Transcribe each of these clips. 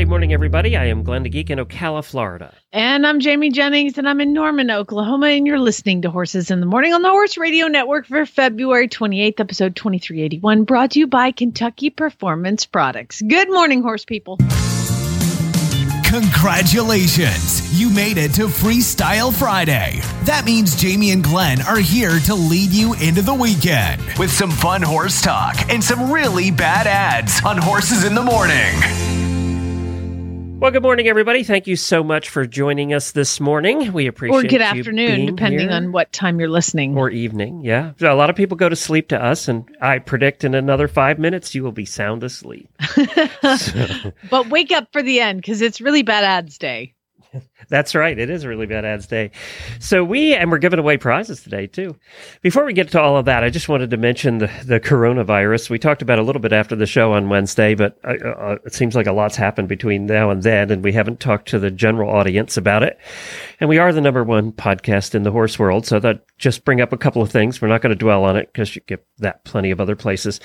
Friday morning, everybody. I am Glenn the Geek in Ocala, Florida. And I'm Jamie Jennings, and I'm in Norman, Oklahoma, and you're listening to Horses in the Morning on the Horse Radio Network for February 28th, episode 2381, brought to you by Kentucky Performance Products. Good morning, horse people. Congratulations! You made it to Freestyle Friday. That means Jamie and Glenn are here to lead you into the weekend with some fun horse talk and some really bad ads on Horses in the Morning. Well, good morning, everybody. Thank you so much for joining us this morning. We appreciate Or good afternoon, depending here. on what time you're listening. or evening. Yeah, so a lot of people go to sleep to us, and I predict in another five minutes you will be sound asleep. but wake up for the end because it's really bad ads day. That's right. It is a really bad ads day. So we and we're giving away prizes today too. Before we get to all of that, I just wanted to mention the, the coronavirus. We talked about a little bit after the show on Wednesday, but uh, uh, it seems like a lot's happened between now and then, and we haven't talked to the general audience about it. And we are the number one podcast in the horse world, so that just bring up a couple of things. We're not going to dwell on it because you get that plenty of other places.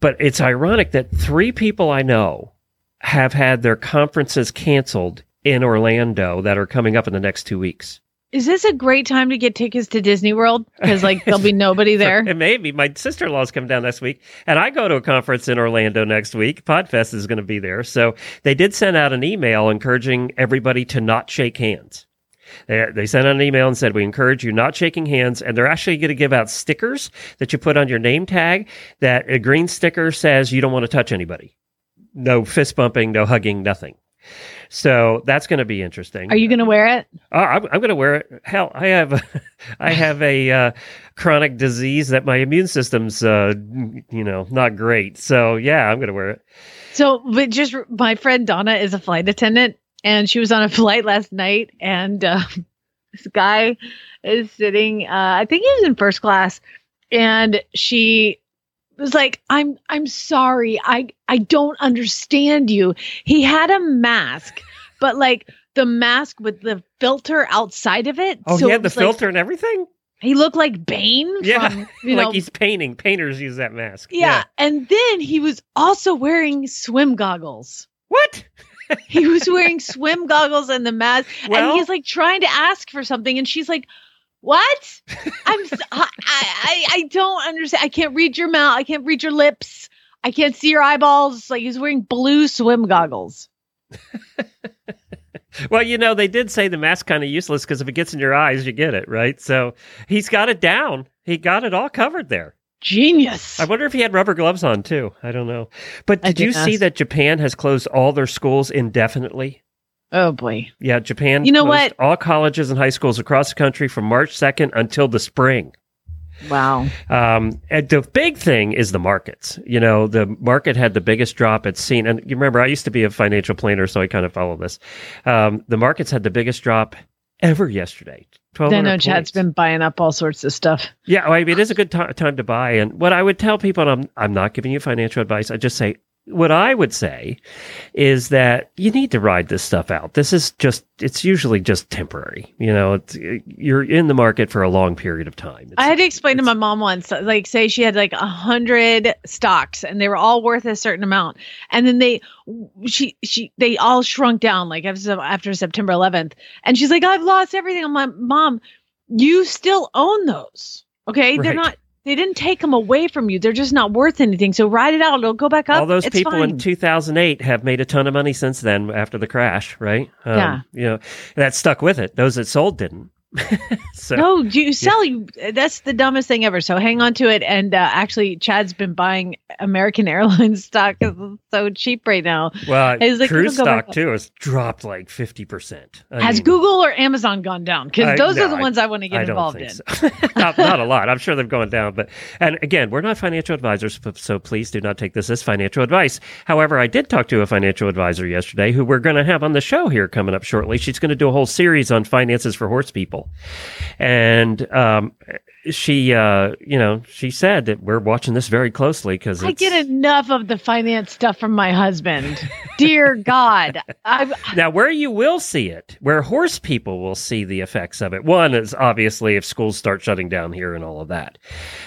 But it's ironic that three people I know have had their conferences canceled in Orlando that are coming up in the next two weeks. Is this a great time to get tickets to Disney World? Because like there'll be nobody there. it may be. my sister in law's coming down next week, and I go to a conference in Orlando next week. Podfest is going to be there. So they did send out an email encouraging everybody to not shake hands. They, they sent out an email and said, We encourage you not shaking hands. And they're actually going to give out stickers that you put on your name tag. That a green sticker says you don't want to touch anybody. No fist bumping, no hugging, nothing. So that's going to be interesting. Are you going to wear it? Oh, I'm, I'm going to wear it. Hell, I have, I have a uh, chronic disease that my immune system's, uh, you know, not great. So yeah, I'm going to wear it. So, but just my friend Donna is a flight attendant, and she was on a flight last night, and uh, this guy is sitting. Uh, I think he was in first class, and she was like, "I'm, I'm sorry, I, I don't understand you." He had a mask, but like the mask with the filter outside of it. Oh, so he had the was like- filter and everything. he looked like Bane. Yeah, from, you like know, he's painting. Painters use that mask. yeah. And then he was also wearing swim goggles. What? He was wearing swim goggles and the mask, Well- and he's like trying to ask for something, and she's like, "What? I'm i i i don't understand. I can't read your mouth. I can't read your lips. I can't see your eyeballs." Like he's wearing blue swim goggles. Well, you know, they did say the mask's kind of useless because if it gets in your eyes, you get it right. So he's got it down. He got it all covered there. Genius. I wonder if he had rubber gloves on too. I don't know. But did you see that Japan has closed all their schools indefinitely? Oh boy. Yeah, Japan. You know what? All colleges and high schools across the country from March 2nd until the spring. Wow. Um, and the big thing is the markets. You know, the market had the biggest drop it's seen. And you remember, I used to be a financial planner, so I kind of follow this. Um, the markets had the biggest drop ever yesterday. I 1200 know Chad's been buying up all sorts of stuff. Yeah, well, I mean, it is a good ti- time to buy. And what I would tell people, and I'm, I'm not giving you financial advice, I just say, what I would say is that you need to ride this stuff out. This is just, it's usually just temporary. You know, it's, you're in the market for a long period of time. I had to explain to my mom once, like, say she had like a hundred stocks and they were all worth a certain amount, and then they, she, she, they all shrunk down like after, after September 11th, and she's like, I've lost everything. I'm like, Mom, you still own those, okay? They're not. They didn't take them away from you. They're just not worth anything. So ride it out. It'll go back up. all those It's people fine. in 2008 have made a ton of money since then after the crash, right? Um, Yeah. You know, that stuck with it. Those that sold didn't. so No, do you sell you? That's the dumbest thing ever. So hang on to it. And uh, actually, Chad's been buying American Airlines stock it's so cheap right now. well, It's like, cruise it'll go back stock too has dropped like fifty percent. Has Google or Amazon gone down? Because those no, are the I- ones I want to I get don't involved in. so. not, not a lot. I'm sure they've gone down, but and again, we're not financial advisors, so please do not take this as financial advice. However, I did talk to a financial advisor yesterday who we're going to have on the show here coming up shortly. She's going to do a whole series on finances for horse people, and um, she, uh, you know, she said that we're watching this very closely because I get enough of the finance stuff from my husband. Dear God, I Now, where you will see it, where horse people will see the effects of it, one is obviously if schools start shutting down here and all of that.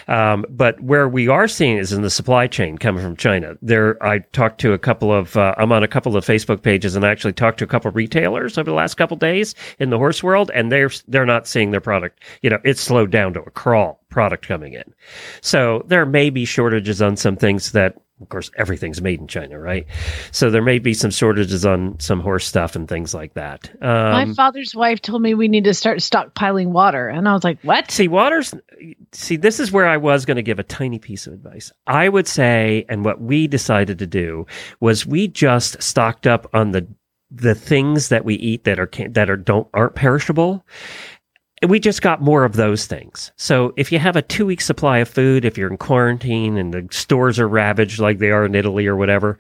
Um, but where we are seeing is in the supply chain coming from China. There, I talked to a couple of, uh, I'm on a couple of Facebook pages and I actually talked to a couple of retailers over the last couple of days in the horse world, and they're they're not seeing their product. You know, it's slowed down to a crawl product coming in. So there may be shortages on some things that. Of course, everything's made in China, right? So there may be some shortages on some horse stuff and things like that. my Um, father's wife told me we need to start stockpiling water, and I was like, "What?" see, water's. See, this is where I was going to give a tiny piece of advice. I would say, and what we decided to do was we just stocked up on the the things that we eat that are that are don't aren't perishable. We just got more of those things. So if you have a two week supply of food, if you're in quarantine and the stores are ravaged like they are in Italy or whatever,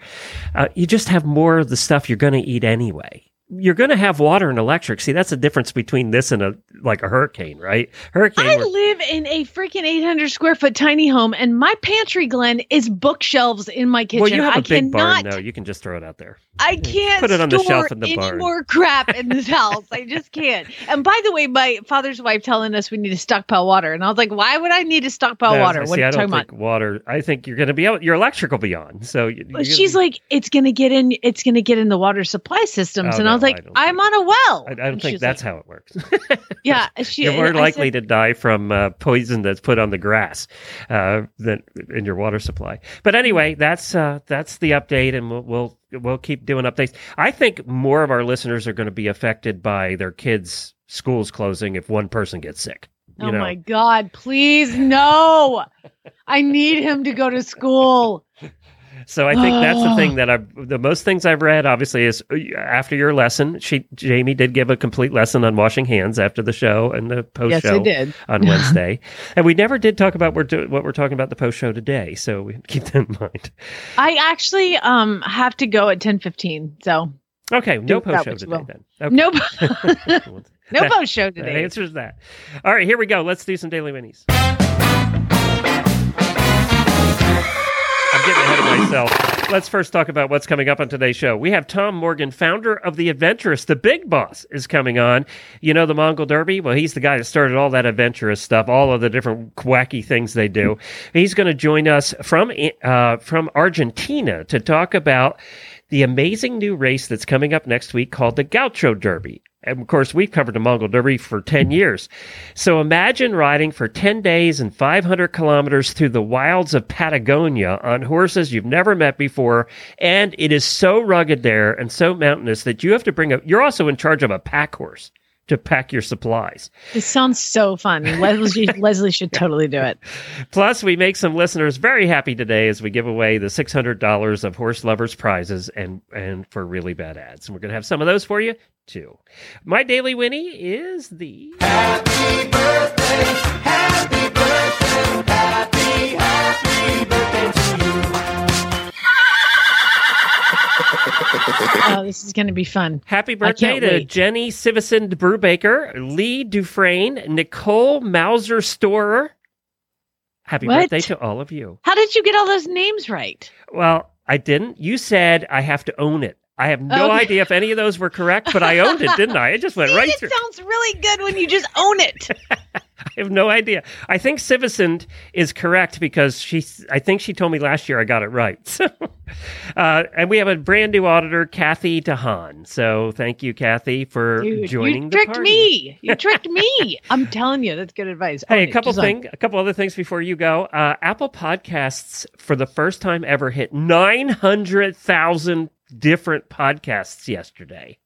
uh, you just have more of the stuff you're going to eat anyway. You're going to have water and electric. See, that's the difference between this and a like a hurricane, right? Hurricane. I we're- live in a freaking 800 square foot tiny home, and my pantry, Glenn, is bookshelves in my kitchen. well, you have a I big cannot, barn, though. You can just throw it out there. I can't Put it on the shelf in the any barn. more crap in this house. I just can't. And by the way, my father's wife telling us we need to stockpile water, and I was like, "Why would I need to stockpile No, water? See, What are I you don't talking think water. I think you're going to be able. Your electric will be on. So you, about?" She's like, "It's gonna get in. It's gonna get in the water supply systems," Oh, and I was I like, "I'm on a well." I, I don't think that's like, how it works. Yeah, she. You're more likely said, to die from uh, poison that's put on the grass uh, than in your water supply. But anyway, that's uh, that's the update, and we'll, we'll we'll keep doing updates. I think more of our listeners are going to be affected by their kids' schools closing if one person gets sick. You oh know? my God! Please no. I need him to go to school. So I think that's the thing that I've the most things I've read obviously is uh, after your lesson. She Jamie did give a complete lesson on washing hands after the show and the post Yes, show did. on Wednesday, and we never did talk about we're do, what we're talking about the post show today. So we keep that in mind. I actually um have to go at ten fifteen. So Okay, no Do post show today will. then. Okay. no, no That- post show That today. answers that. All right, here we go. Let's do some daily winnies. I'm getting ahead of myself. Let's first talk about what's coming up on today's show. We have Tom Morgan, founder of The Adventurists. The big boss is coming on. You know the Mongol Derby? Well, he's the guy that started all that adventurous stuff, all of the different wacky things they do. He's going to join us from uh, from Argentina to talk about the amazing new race that's coming up next week called the Gaucho Derby. And of course, we've covered the Mongol Derby for 10 years. So imagine riding for 10 days and 500 kilometers through the wilds of Patagonia on horses you've never met before. And it is so rugged there and so mountainous that you have to bring a, you're also in charge of a pack horse to pack your supplies. This sounds so fun. Leslie Leslie should totally do it. Plus, we make some listeners very happy today as we give away the $600 of Horseloverz prizes and, and for really bad ads. And we're going to have some of those for you, too. My daily Winnie is the. happy birthday to Oh, this is going to be fun. Happy birthday to wait. Jenny Sivison Brubaker, Lee Dufresne, Nicole Mauser Storer. Happy What? birthday to all of you. How did you get all those names right? Well, I didn't. You said I have to own it. I have no Okay. idea if any of those were correct, but I owned it, didn't I? It just went See, right it through. sounds really good when you just own it. I have no idea. I think Sivison is correct because she. I think she told me last year I got it right. So, uh, and we have a brand new auditor, Kathy Tahan. So thank you, Kathy, for Dude, joining you the tricked party. me. You tricked me. I'm telling you, that's good advice. Hey, Own a couple thing, a couple other things before you go. Uh, Apple Podcasts for the first time ever hit nine hundred thousand different podcasts yesterday.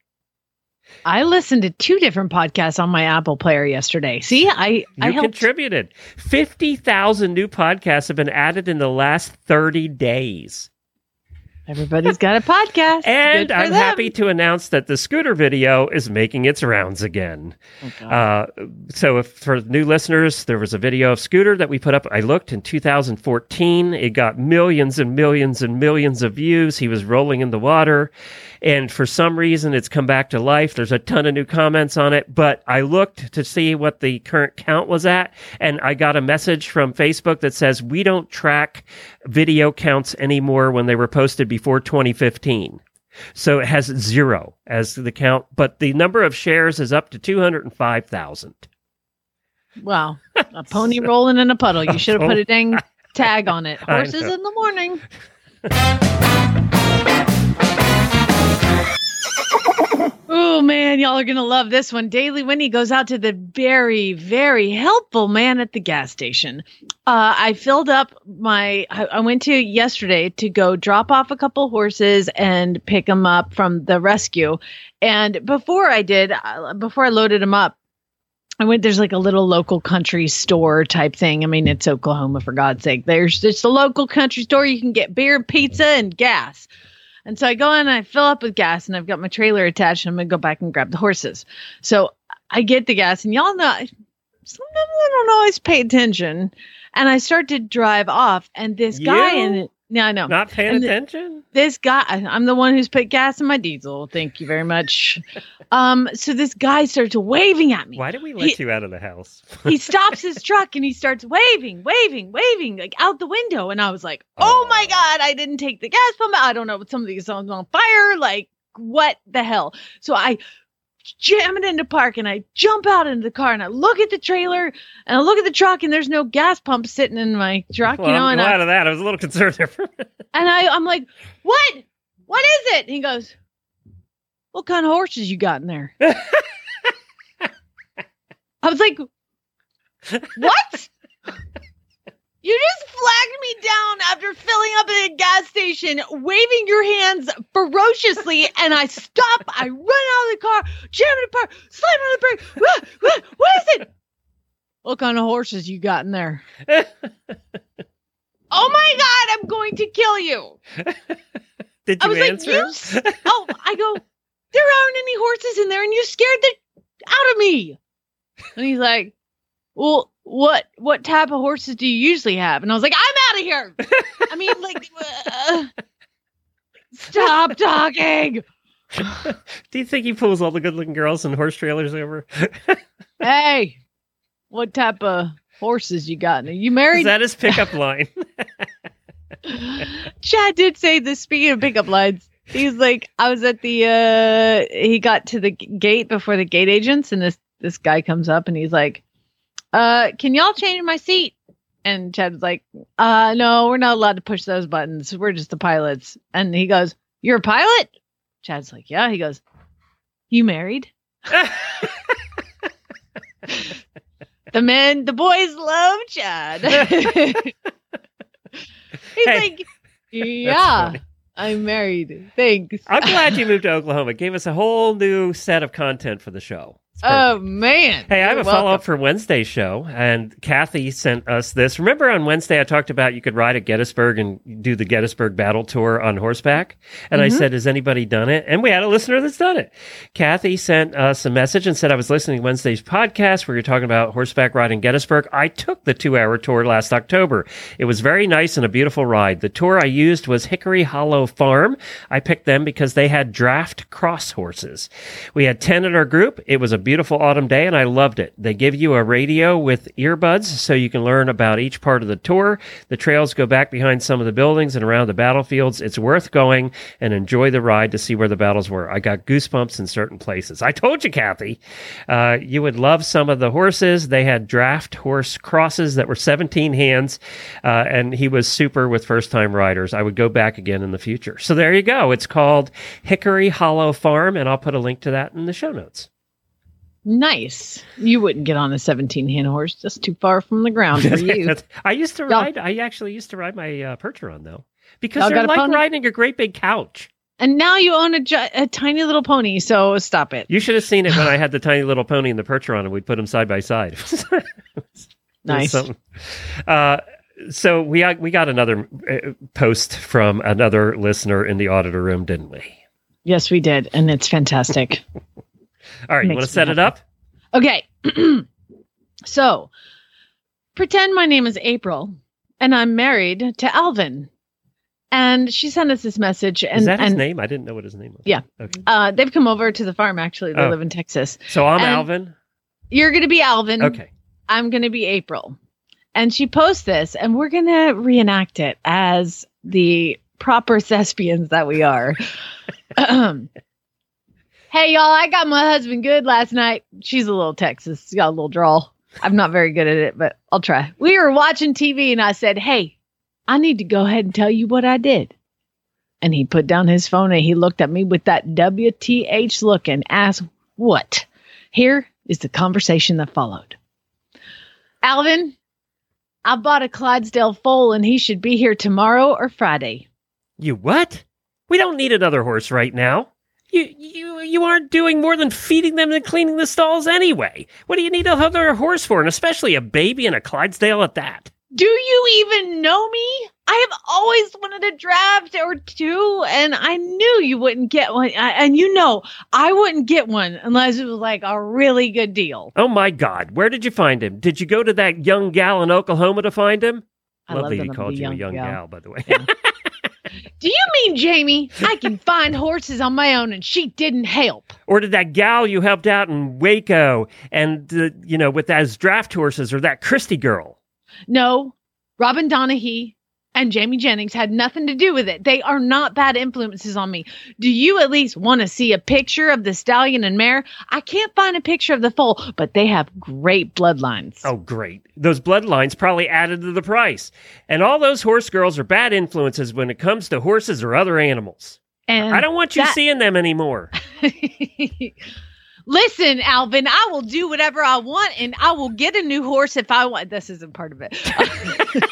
I listened to two different podcasts on my Apple player yesterday. See, I I You helped. contributed. 50,000 new podcasts have been added in the last 30 days. Everybody's got a podcast. And I'm them. happy to announce that the scooter video is making its rounds again. Oh, Uh, so, if for new listeners, there was a video of Scooter that we put up. I looked in 2014. It got millions and millions and millions of views. He was rolling in the water. And for some reason, it's come back to life. There's a ton of new comments on it. But I looked to see what the current count was at. And I got a message from Facebook that says, We don't track video counts anymore when they were posted before 2015. So it has zero as the count, but the number of shares is up to 205,000. wow, a pony rolling in a puddle. You should have put a dang tag on it. Horses in the morning. Oh man, y'all are gonna love this one. Daily Winnie goes out to the very, very helpful man at the gas station. Uh, I filled up my. I, I went to yesterday to go drop off a couple horses and pick them up from the rescue. And before I did, uh, before I loaded them up, I went. There's like a little local country store type thing. I mean, it's Oklahoma for God's sake. There's just a local country store. You can get beer, pizza, and gas. And so I go in and I fill up with gas and I've got my trailer attached and I'm going to go back and grab the horses. So I get the gas and y'all know, sometimes I don't always pay attention. And I start to drive off and this guy You? in it. Yeah, I know. Not paying And attention? This guy, I'm the one who's put gas in my diesel. Thank you very much. um, so this guy starts waving at me Why did we let He- you out of the house? he stops his truck and he starts waving, waving, waving, like out the window. And I was like, oh my God, I didn't take the gas pump. I don't know what some of these songs on fire. Like, what the hell? So I jam it into park and I jump out into the car and I look at the trailer and I look at the truck and there's no gas pump sitting in my truck, well, you know, I'm and I, glad of that. I was a little concerned there for a minute. and I, I'm like, what? What is it? And he goes, what kind of horses you got in there? I was like, what? You just flagged me down after filling up at a gas station, waving your hands ferociously, and I stop. I run out of the car, jam it park, slam on the brake. What, what, what is it? What kind of horses you got in there? Oh my God, I'm going to kill you. Did I you was like, answer? you. s- Oh, I go, there aren't any horses in there, and you scared the out of me. And he's like, well, what what type of horses do you usually have? And I was like, I'm out of here. I mean, like, uh, stop talking. Do you think he pulls all the good looking girls in horse trailers over? Hey, what type of horses you got? Are you married? Is that his pickup line? Chad did say this. Speaking of pickup lines, he's like, I was at the. uh He got to the gate before the gate agents, and this this guy comes up and he's like, "Uh, can y'all change my seat?" And Chad's like, "Uh, no, we're not allowed to push those buttons. We're just the pilots." And he goes, "You're a pilot?" Chad's like, "Yeah." He goes, "You married?" The men, the boys love Chad. He's Hey, like, yeah. I'm married. Thanks. I'm glad you moved to Oklahoma. It gave us a whole new set of content for the show. It's Oh man. Hey, I have a follow up for Wednesday's show, and Kathy sent us this. Remember on Wednesday I talked about you could ride at Gettysburg and do the Gettysburg Battle Tour on horseback, and I mm-hmm. said, "Has anybody done it?" And we had a listener that's done it. Kathy sent us a message and said, "I was listening to Wednesday's podcast where you're talking about horseback riding Gettysburg. I took the two hour tour last October. It was very nice and a beautiful ride. The tour I used was Hickory Hollow Farm. I picked them because they had draft cross horses. We had ten in our group. It was a beautiful autumn day." and I loved it. They give you a radio with earbuds so you can learn about each part of the tour. The trails go back behind some of the buildings and around the battlefields. It's worth going and enjoy the ride to see where the battles were. I got goosebumps in certain places. I told you, Kathy, uh, you would love some of the horses. They had draft horse crosses that were 17 hands, uh, and he was super with first time riders. I would go back again in the future. So there you go. It's called Hickory Hollow Farm, and I'll put a link to that in the show notes. Nice. You wouldn't get on a 17 hand horse, just too far from the ground for you. I used to Y'all- ride. I actually used to ride my uh, Percheron though, because they're like pony? riding a great big couch. And now you own a, a tiny little pony, so stop it. You should have seen it when I had the tiny little pony and the Percheron, and we put them side by side. Nice. Uh, so we got, we got another uh, post from another listener in the auditor room, didn't we? Yes, we did, and it's fantastic. All right, you want to set it up? Okay. so, pretend my name is April and I'm married to Alvin. And she sent us this message and, Is that his and name? I didn't know what his name was. Yeah. Okay. uh, they've come over to the farm actually. They Oh. live in Texas. So I'm And- Alvin. You're going to be Alvin. Okay. I'm going to be April. And she posts this, and we're going to reenact it as the proper thespians that we are. Hey, y'all, I got my husband good last night. She's a little Texas, She's got a little drawl. I'm not very good at it, but I'll try. We were watching TV, and I said, Hey, I need to go ahead and tell you what I did. And he put down his phone and he looked at me with that WTH look and asked, What? Here is the conversation that followed. Alvin, I bought a Clydesdale foal and he should be here tomorrow or Friday. You what? We don't need another horse right now. You you you aren't doing more than feeding them and cleaning the stalls anyway. What do you need another horse for, and especially a baby and a Clydesdale at that? Do you even know me? I have always wanted a draft or two, and I knew you wouldn't get one. I, and you know, I wouldn't get one unless it was like a really good deal. Oh my God! Where did you find him? Did you go to that young gal in Oklahoma to find him? I love Lovely that he called you a young gal. gal. by the way. Yeah. Do you mean, Jamie, I can find horses on my own and she didn't help? or did that gal you helped out in Waco and uh, you know with those draft horses, or that Christie girl? No, Robin Donahue and Jamie Jennings had nothing to do with it. They are not bad influences on me. Do you at least want to see a picture of the stallion and mare? I can't find a picture of the foal, but they have great bloodlines. Oh, great. Those bloodlines probably added to the price. And all those horse girls are bad influences when it comes to horses or other animals. and I don't want you that- seeing them anymore. Listen, Alvin, I will do whatever I want and I will get a new horse if I want. This isn't part of it.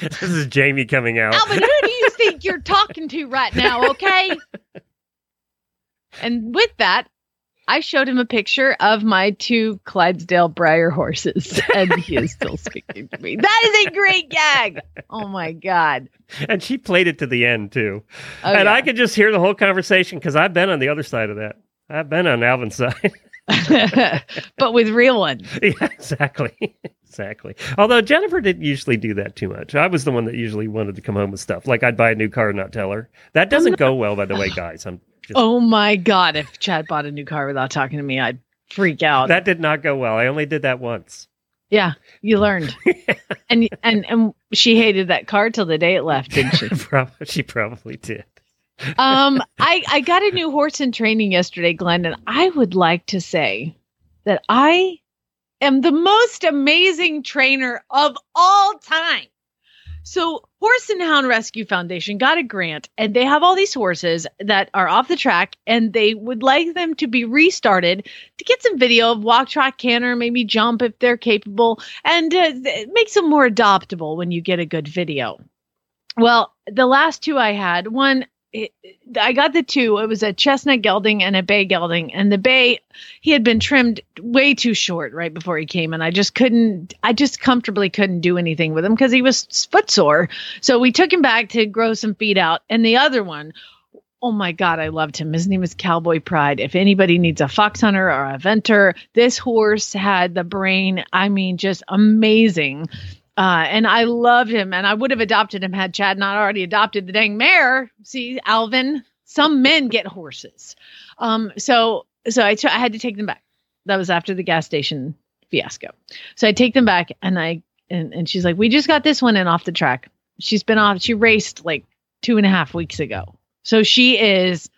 this is Jamie coming out. Alvin, who do you think you're talking to right now? Okay. And with that, I showed him a picture of my two Clydesdale Breyer horses, and he is still speaking to me. That is a great gag. Oh my God. And she played it to the end, too. Oh, and yeah. I could just hear the whole conversation because I've been on the other side of that. I've been on Alvin's side. but with real ones. yeah, exactly. Exactly. Although Jennifer didn't usually do that too much. I was the one that usually wanted to come home with stuff. Like I'd buy a new car and not tell her. That doesn't go well, by the way, guys. I'm just, Oh my God. If Chad bought a new car without talking to me, I'd freak out. that did not go well. I only did that once. yeah, you learned. and and and she hated that car till the day it left, didn't she? She probably did. um i i got a new horse in training yesterday glenn and i would like to say that i am the most amazing trainer of all time. So horse and hound rescue foundation got a grant and they have all these horses that are off the track and they would like them to be restarted to get some video of walk track canter maybe jump if they're capable and uh, makes them more adoptable when you get a good video. Well the last two i had one it, I got the two. It was a chestnut gelding and a bay gelding. And the bay, he had been trimmed way too short right before he came. And I just couldn't, I just comfortably couldn't do anything with him because he was footsore. So we took him back to grow some feet out. And the other one, oh my God, I loved him. His name was Cowboy Pride. If anybody needs a fox hunter or a venter, this horse had the brain, I mean, just amazing. Uh, and I loved him, and I would have adopted him had Chad not already adopted the dang mare. See, Alvin, some men get horses. Um, so so I t- I had to take them back. That was after the gas station fiasco. So I take them back, and I and and she's like, "We just got this one in off the track. She's been off. She raced like two and a half weeks ago, so she is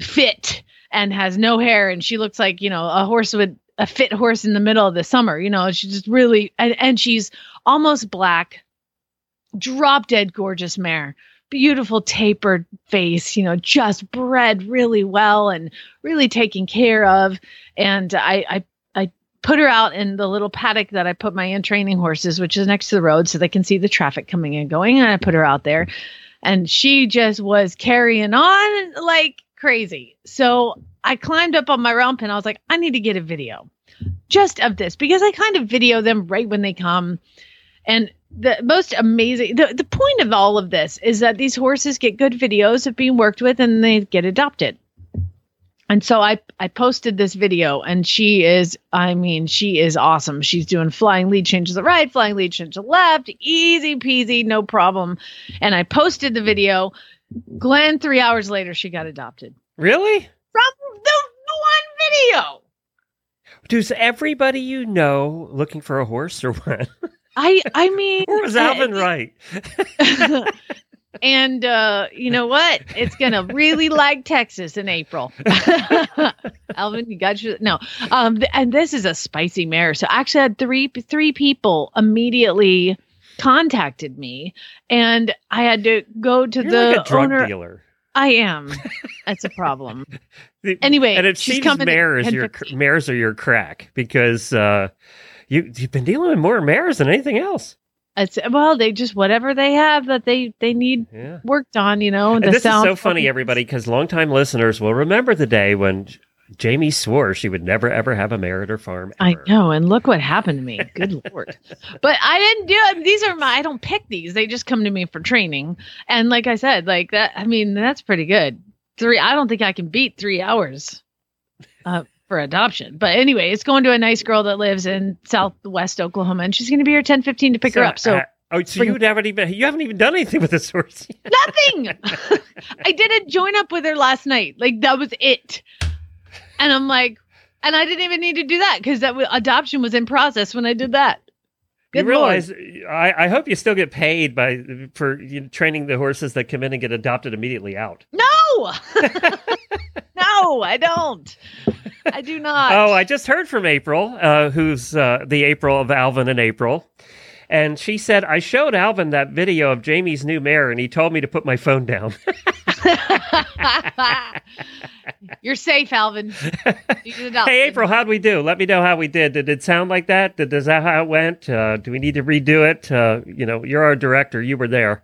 fit and has no hair, and she looks like you know a horse would." A fit horse in the middle of the summer. You know, she's just really, and, and she's almost black, drop dead gorgeous mare, beautiful tapered face, you know, just bred really well and really taken care of. And I, I, I put her out in the little paddock that I put my in training horses, which is next to the road so they can see the traffic coming and going. And I put her out there. and she just was carrying on like crazy. So I climbed up on my round pen. I was like, I need to get a video just of this because I kind of video them right when they come. And the most amazing the, the point of all of this is that these horses get good videos of being worked with and they get adopted. And so I I posted this video and she is I mean she is awesome. She's doing flying lead change to the right, flying lead change to the left, easy peasy, no problem. And I posted the video. Glenn 3 hours later she got adopted Really? Video. Does everybody you know looking for a horse or what? I I mean or was Alvin right? and uh, you know what? It's gonna really like Texas in April. Alvin, you got your no. Um, and this is a spicy mare. So I actually had three three people immediately contacted me, and I had to go to You're the like drug owner. dealer. I am. That's a problem. The- Anyway, and it she's seems mares your mares are your crack because uh, you you've been dealing with more mares than anything else. It's well, they just whatever they have that they they need Yeah. worked on. You know, And the this is so funny, everybody, because longtime listeners will remember the day when Jamie swore she would never ever have a mare at her farm. I know, and look what happened to me. Good lord! But I didn't do it. These are my. I don't pick these. They just come to me for training. And like I said, like that. I mean, that's pretty good. Three. I don't think I can beat three hours uh, for adoption. But anyway, it's going to a nice girl that lives in Southwest Oklahoma, and she's going to be here ten fifteen to pick her up. So uh, oh, so you haven't even you haven't even done anything with this horse. nothing. I did a join up with her last night. Like that was it. And I'm like, and I didn't even need to do that because that w- adoption was in process when I did that. you Good lord. realize? I, I hope you still get paid by for you know, training the horses that come in and get adopted immediately out. No, no, I don't. I do not. Oh, I just heard from April, uh, who's uh, the April of Alvin and April. And she said, I showed Alvin that video of Jamie's new mare, and he told me to put my phone down. You're safe, Alvin. Hey. April, how'd we do? Let me know how we did. Did it sound like that? Did, is that how it went? Uh, do we need to redo it? Uh, you know, you're our director. You were there.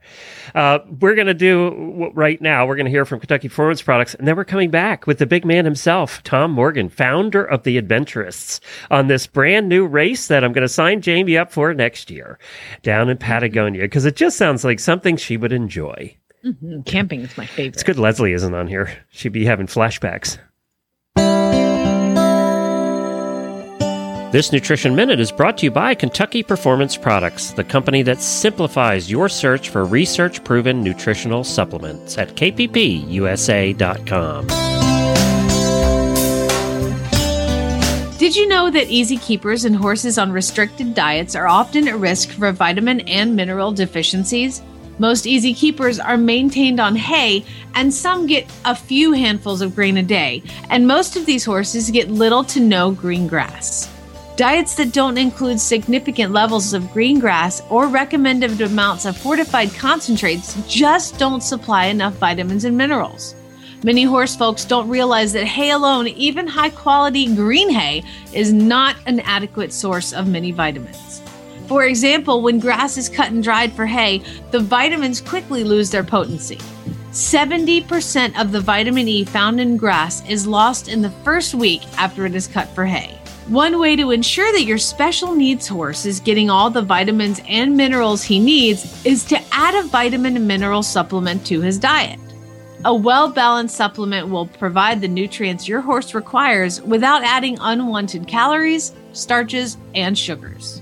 Uh, we're going to do right now, we're going to hear from Kentucky Performance Products, and then we're coming back with the big man himself, Tom Morgan, founder of the Adventurists, on this brand new race that I'm going to sign Jamie up for next year down in Patagonia, because it just sounds like something she would enjoy. Mhm, Camping is my favorite. It's good Leslie isn't on here. She'd be having flashbacks. This Nutrition Minute is brought to you by Kentucky Performance Products, the company that simplifies your search for research proven nutritional supplements at kppusa.com. Did you know that easy keepers and horses on restricted diets are often at risk for vitamin and mineral deficiencies? Most easy keepers are maintained on hay, and some get a few handfuls of grain a day, and most of these horses get little to no green grass. Diets that don't include significant levels of green grass or recommended amounts of fortified concentrates just don't supply enough vitamins and minerals. Many horse folks don't realize that hay alone, even high quality green hay, is not an adequate source of many vitamins. For example, when grass is cut and dried for hay, the vitamins quickly lose their potency. 70% of the vitamin E found in grass is lost in the first week after it is cut for hay. One way to ensure that your special needs horse is getting all the vitamins and minerals he needs is to add a vitamin and mineral supplement to his diet. A well balanced supplement will provide the nutrients your horse requires without adding unwanted calories, starches, and sugars.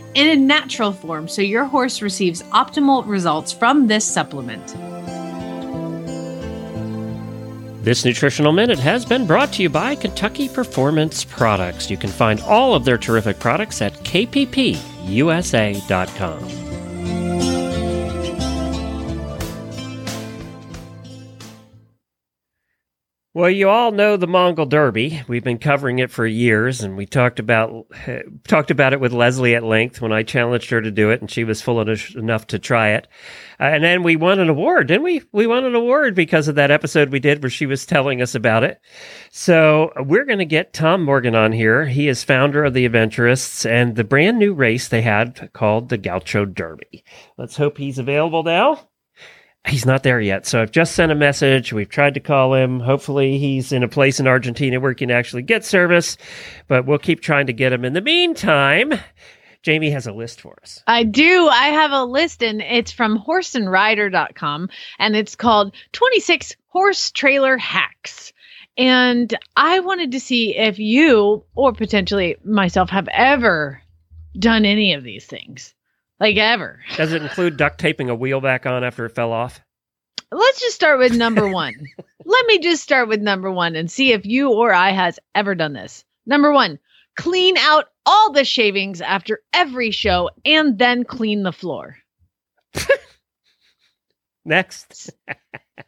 in a natural form so your horse receives optimal results from this supplement. This Nutritional Minute has been brought to you by Kentucky Performance Products. You can find all of their terrific products at kppusa.com. Well, you all know the Mongol Derby. We've been covering it for years, and we talked about talked about it with Leslie at length when I challenged her to do it, and she was full enough to try it. Uh, and then we won an award, didn't we? We won an award because of that episode we did where she was telling us about it. So we're going to get Tom Morgan on here. He is founder of the Adventurists and the brand new race they had called the Gaucho Derby. Let's hope he's available now he's not there yet. So I've just sent a message. We've tried to call him. Hopefully, he's in a place in Argentina where he can actually get service, but we'll keep trying to get him. In the meantime, Jamie has a list for us. I do. I have a list, and it's from horseandrider.com, and it's called 26 Horse Trailer Hacks. And I wanted to see if you, or potentially myself, have ever done any of these things like ever. Does it include duct taping a wheel back on after it fell off? Let's just start with number one. Let me just start with number one and see if you or I has ever done this. Number one, clean out all the shavings after every show and then clean the floor. Next.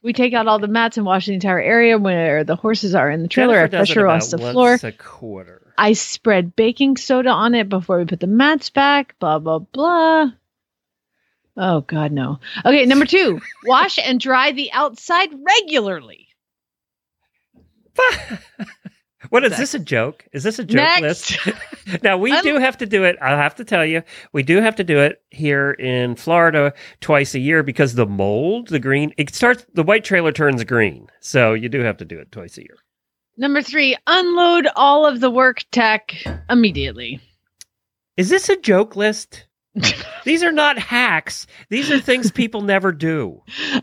we take out all the mats and wash the entire area where the horses are in the trailer. I pressure wash the floor. A quarter. I spread baking soda on it before we put the mats back, blah, blah, blah. Oh, God, no. Okay, number two, wash and dry the outside regularly. what is this a joke? Is this a joke Next. list? now we do have to do it. I'll have to tell you, we do have to do it here in Florida twice a year because the mold, the green, it starts. The white trailer turns green, so you do have to do it twice a year. Number three, unload all of the work tech immediately. Is this a joke list? These are not hacks. These are things people never do.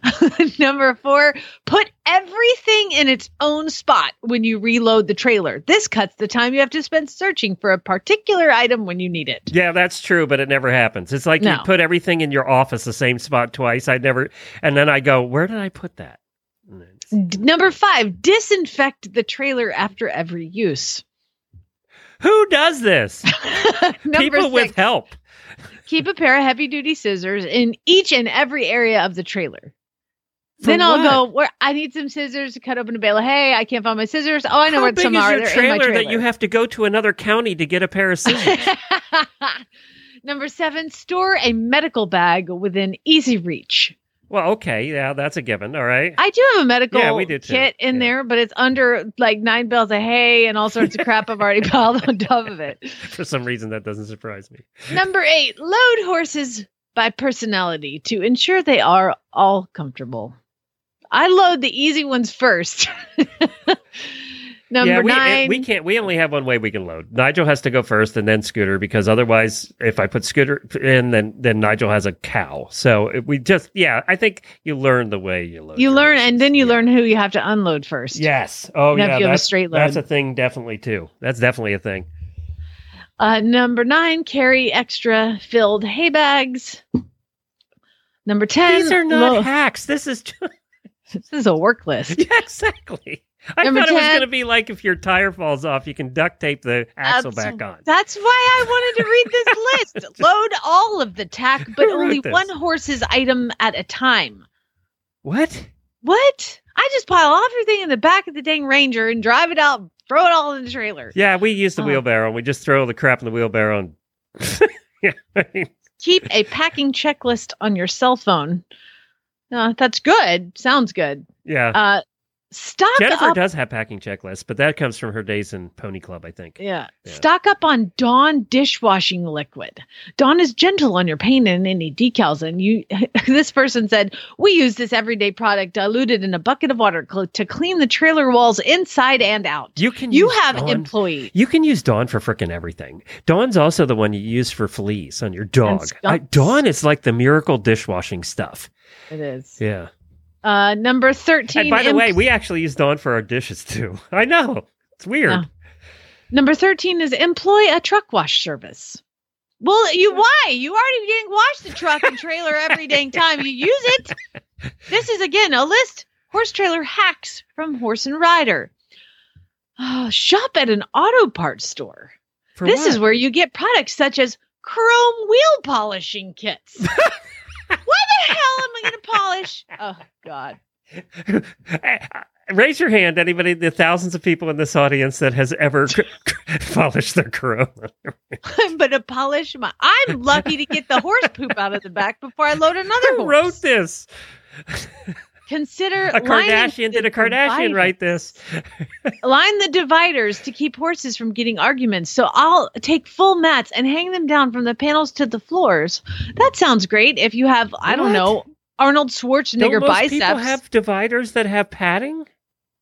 Number four, put everything in its own spot when you reload the trailer. This cuts the time you have to spend searching for a particular item when you need it. Yeah, that's true, but it never happens. It's like no. you put everything in your office the same spot twice. I never, and then I go, where did I put that? Number five, disinfect the trailer after every use. Who does this? People six, with help. keep a pair of heavy duty scissors in each and every area of the trailer. For then I'll go where I need some scissors to cut open a bale of hay. I can't find my scissors. Oh, I know How where some are. They're trailer, trailer that you have to go to another county to get a pair of scissors. Number seven, store a medical bag within easy reach. Well, okay, yeah, that's a given. All right. I do have a medical yeah, we do kit in yeah. there, but it's under like nine bales of hay and all sorts of crap I've already piled on top of it. For some reason, that doesn't surprise me. Number eight: load horses by personality to ensure they are all comfortable. I load the easy ones first. Number yeah, we, nine. We can't. We only have one way we can load. Nigel has to go first, and then Scooter, because otherwise, if I put Scooter in, then then Nigel has a cow. So we just, yeah, I think you learn the way you load. You learn, and then you yeah. learn who you have to unload first. Yes. Oh, yeah. You have a straight load. That's a thing, definitely too. That's definitely a thing. Uh, number nine, carry extra filled hay bags. Number ten, these are not hacks. This is. Just... this is a work list. Yeah, exactly. I Number thought 10, it was going to be like if your tire falls off, you can duct tape the axle back on. That's why I wanted to read this list. Load all of the tack, but only this? one horse's item at a time. What? What? I just pile everything in the back of the dang Ranger and drive it out, throw it all in the trailer. Yeah, we use the oh. wheelbarrow and we just throw the crap in the wheelbarrow and yeah. Keep a packing checklist on your cell phone. Uh, that's good. Sounds good. Yeah. Uh, stock Jennifer up. does have packing checklists, but that comes from her days in Pony Club, I think. Yeah. yeah. Stock up on Dawn dishwashing liquid. Dawn is gentle on your paint and any decals. And you, this person said, we use this everyday product diluted in a bucket of water cl- to clean the trailer walls inside and out. You can. You have Dawn, employees. You can use Dawn for freaking everything. Dawn's also the one you use for fleas on your dog. I, Dawn is like the miracle dishwashing stuff. It is. Yeah. Uh, number 13. And by the imp- way, we actually use Dawn for our dishes too. I know. It's weird. Yeah. Number 13 is employ a truck wash service. Well, you why? You already didn't wash the truck and trailer every dang time you use it. This is again a list horse trailer hacks from Horse and Rider. Oh, shop at an auto parts store. For this what? is where you get products such as chrome wheel polishing kits. Why the hell am I going to polish? Oh God. raise your hand, anybody, the thousands of people in this audience that has ever polished their Corona. I'm gonna polish my. I'm lucky to get the horse poop out of the back before I load another Who horse. wrote this? Consider A Kardashian did a Kardashian write this? Line the dividers to keep horses from getting arguments. So I'll take full mats and hang them down from the panels to the floors. That sounds great. If you have, I don't What? know, Arnold Schwarzenegger Don't most biceps. people have dividers that have padding?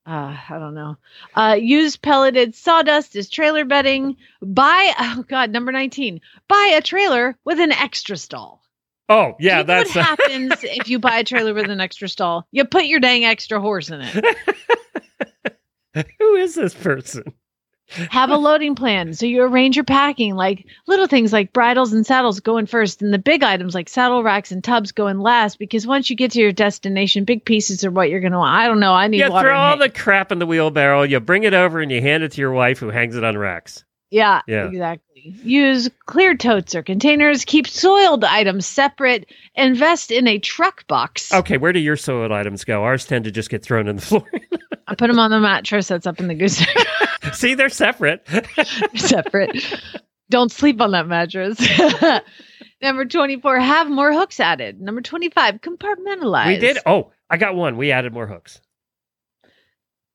uh, I don't know. Uh, use pelleted sawdust as trailer bedding. Buy, oh God, number 19. Buy a trailer with an extra stall. Oh, yeah, you know that's what happens if you buy a trailer with an extra stall. You put your dang extra horse in it. who is this person? Have a loading plan. So you arrange your packing, like little things like bridles and saddles go in first, and the big items like saddle racks and tubs go in last. Because once you get to your destination, big pieces are what you're going to want. I don't know. I need You throw all hay. the crap in the wheelbarrow, you bring it over, and you hand it to your wife who hangs it on racks. Yeah, Yeah. exactly. Use clear totes or containers. Keep soiled items separate. Invest in a truck box. Okay, where do your soiled items go? Ours tend to just get thrown in the floor. I put them on the mattress that's up in the goose See, they're separate. separate. Don't sleep on that mattress. Number 24, have more hooks added. Number 25, compartmentalize. we did. Oh, I got one. We added more hooks.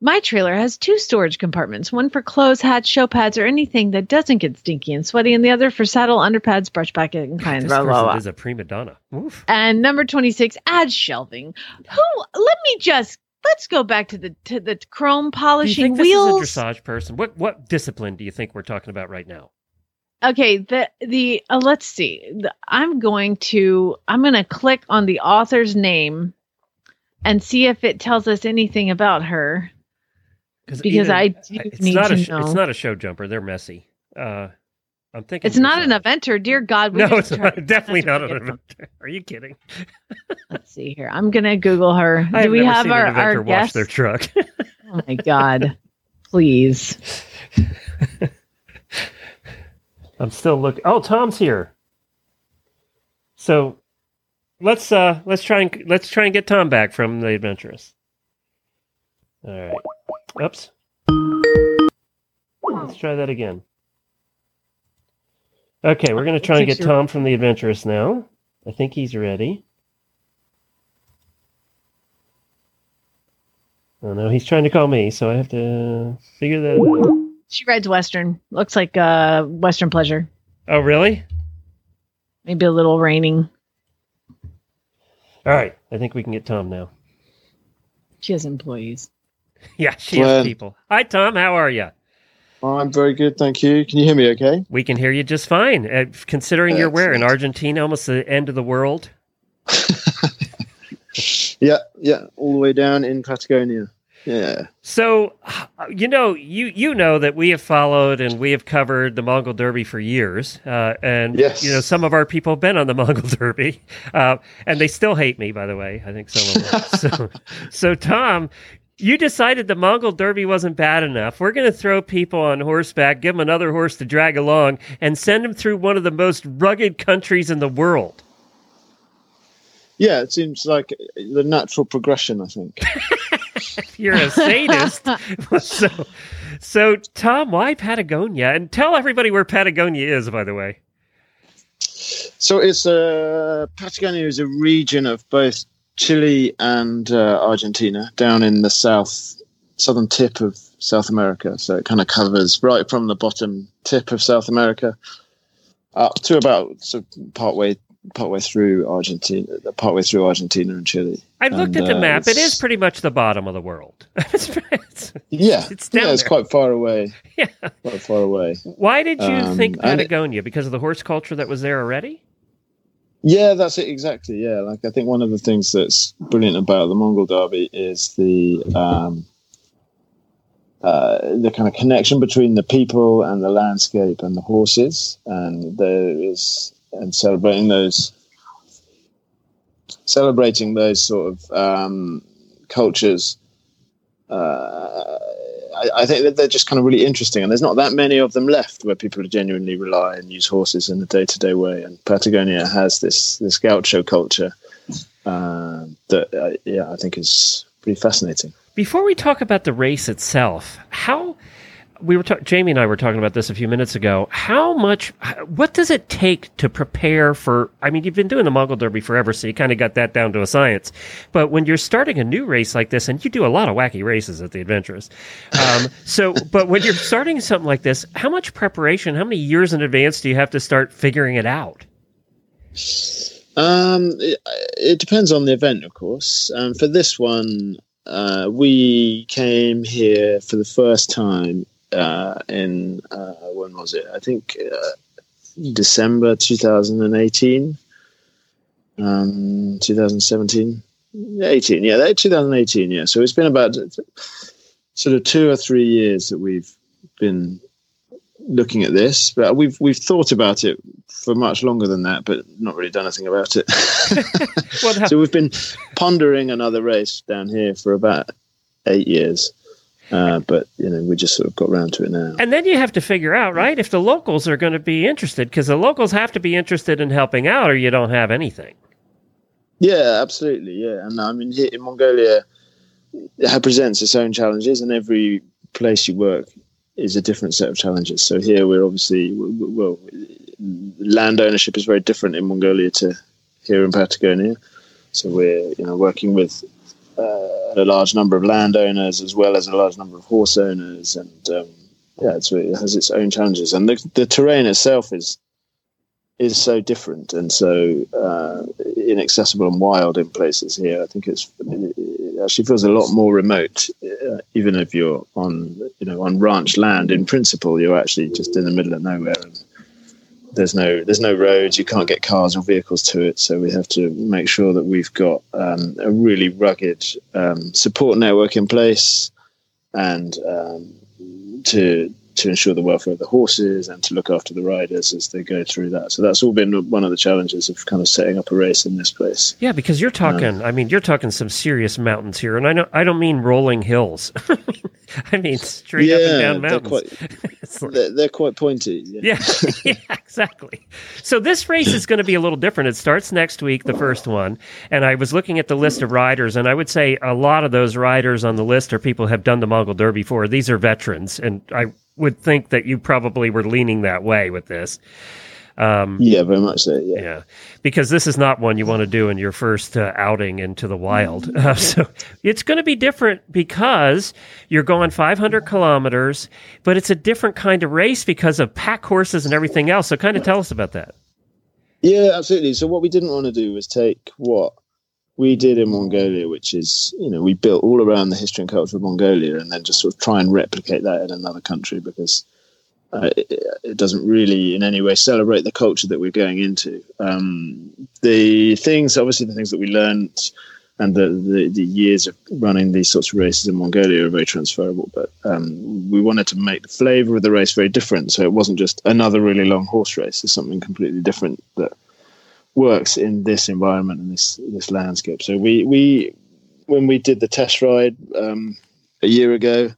My trailer has two storage compartments one for clothes, hats, show pads, or anything that doesn't get stinky and sweaty, and the other for saddle, underpads, brush packet, and kind of blah, blah, blah. is a prima donna. Oof. And number 26, add shelving. Who, let me just, let's go back to the to the chrome Do you polishing think this is a dressage person? What what discipline do you think we're talking about right now? okay the the uh, let's see the, i'm going to i'm going to click on the author's name and see if it tells us anything about her because I do it's need not to a sh- know. it's not a show jumper. They're messy. Uh, I'm thinking it's not an eventer dear god we No, it's not, definitely not an we eventer. Are you kidding? let's see here i'm going to google her I do we never have our, our wash guest their truck. oh my god please I'm still looking. Oh, Tom's here. So let's uh let's try and let's try and get Tom back from the Adventurists. All right. Oops. Let's try that again. Okay, we're gonna try and get Six Tom from the Adventurists now. I think he's ready. Oh no, he's trying to call me, so I have to figure that out. she rides western looks like uh western pleasure Oh really? maybe a little reining All right, I think we can get Tom now. she has employees Yeah, she has Glenn. people. Hi, Tom. How are you? I'm very good, thank you. Can you hear me okay? We can hear you just fine. Uh, considering you're where in Argentina, almost the end of the world. Yeah, yeah, all the way down in Patagonia. Yeah. So, you know, you you know that we have followed and we have covered the Mongol Derby for years, uh, and Yes. you know some of our people have been on the Mongol Derby, uh, and they still hate me. By the way, I think some of them. so, so Tom. You decided the Mongol Derby wasn't bad enough. We're going to throw people on horseback, give them another horse to drag along, and send them through one of the most rugged countries in the world. Yeah, it seems like the natural progression, I think. you're a sadist. so, so Tom, why Patagonia? And tell everybody where Patagonia is, by the way. So it's uh, Patagonia is a region of both Chile and uh, Argentina, down in the south southern tip of South America. So it kind of covers right from the bottom tip of South America up to about so partway partway through Argentina, partway through Argentina and Chile. I looked And, at the uh, map. It's- pretty much the bottom of the world. It's- Yeah, It's down yeah, it's there. quite far away. Yeah. quite far away. why did you Um, think and it- Patagonia? Because of the horse culture that was there already? Yeah, that's it exactly. Yeah, like I think one of the things that's brilliant about the Mongol Derby is the um, uh, the kind of connection between the people and the landscape and the horses, and there is and celebrating those celebrating those sort of um, cultures. Uh, I, I think that they're just kind of really interesting, and there's not that many of them left where people genuinely rely and use horses in a day-to-day way. And Patagonia has this this gaucho culture um, that, uh, yeah, I think is pretty fascinating. Before we talk about the race itself, how we were ta- Jamie and I were talking about this a few minutes ago. How much? What does it take to prepare for? I mean, you've been doing the Mongol Derby forever, so you kind of got that down to a science. But when you're starting a new race like this, and you do a lot of wacky races at the Adventurists, um, so but when you're starting something like this, how much preparation? How many years in advance do you have to start figuring it out? Um, it, it depends on the event, of course. Um, for this one, uh, we came here for the first time uh, in uh, when was it? I think uh, December 2018, um, 2017, 18. Yeah, 2018. Yeah. So it's been about sort of two or three years that we've been looking at this, but we've we've thought about it for much longer than that, but not really done anything about it. so we've been pondering another race down here for about eight years. Uh, but you know, we just sort of got around to it now. And then you have to figure out, right, if the locals are going to be interested, because the locals have to be interested in helping out, or you don't have anything. Yeah, absolutely. Yeah, and I mean, here in Mongolia, it presents its own challenges, and every place you work is a different set of challenges. So here we're obviously well, land ownership is very different in Mongolia to here in Patagonia. So we're you know working with uh, a large number of landowners as well as a large number of horse owners, and um, yeah, it has its own challenges. And the, the terrain itself is is so different and so uh, inaccessible and wild in places here. I think it's it actually feels a lot more remote, uh, even if you're on you know on ranch land. In principle, you're actually just in the middle of nowhere, and there's no there's no roads. You can't get cars or vehicles to it. So we have to make sure that we've got um, a really rugged um, support network in place, and um, to to ensure the welfare of the horses and to look after the riders as they go through that. So that's all been one of the challenges of kind of setting up a race in this place. Yeah, because you're talking. Um, I mean, you're talking some serious mountains here, and I know I don't mean rolling hills. I mean straight yeah, up and down mountains. They're quite, they're, they're quite pointy. Yeah. yeah, yeah, exactly. So this race is going to be a little different. It starts next week, the first one, and I was looking at the list of riders, and I would say a lot of those riders on the list are people who have done the Mongol Derby before. These are veterans, and I would think that you probably were leaning that way with this. Um, yeah, very much so. Yeah. yeah, because this is not one you want to do in your first uh, outing into the wild. Uh, so it's going to be different because you're going 500 kilometers, but it's a different kind of race because of pack horses and everything else. So, kind of tell us about that. Yeah, absolutely. So, what we didn't want to do was take what we did in Mongolia, which is, you know, we built all around the history and culture of Mongolia and then just sort of try and replicate that in another country because uh, it, it, doesn't really in any way celebrate the culture that we're going into. Um, the things, obviously, the things that we learned and the, the, the, years of running these sorts of races in Mongolia are very transferable, but um, we wanted to make the flavor of the race very different. So it wasn't just another really long horse race, it's something completely different that works in this environment and this this landscape. So we we when we did the test ride um, a year ago,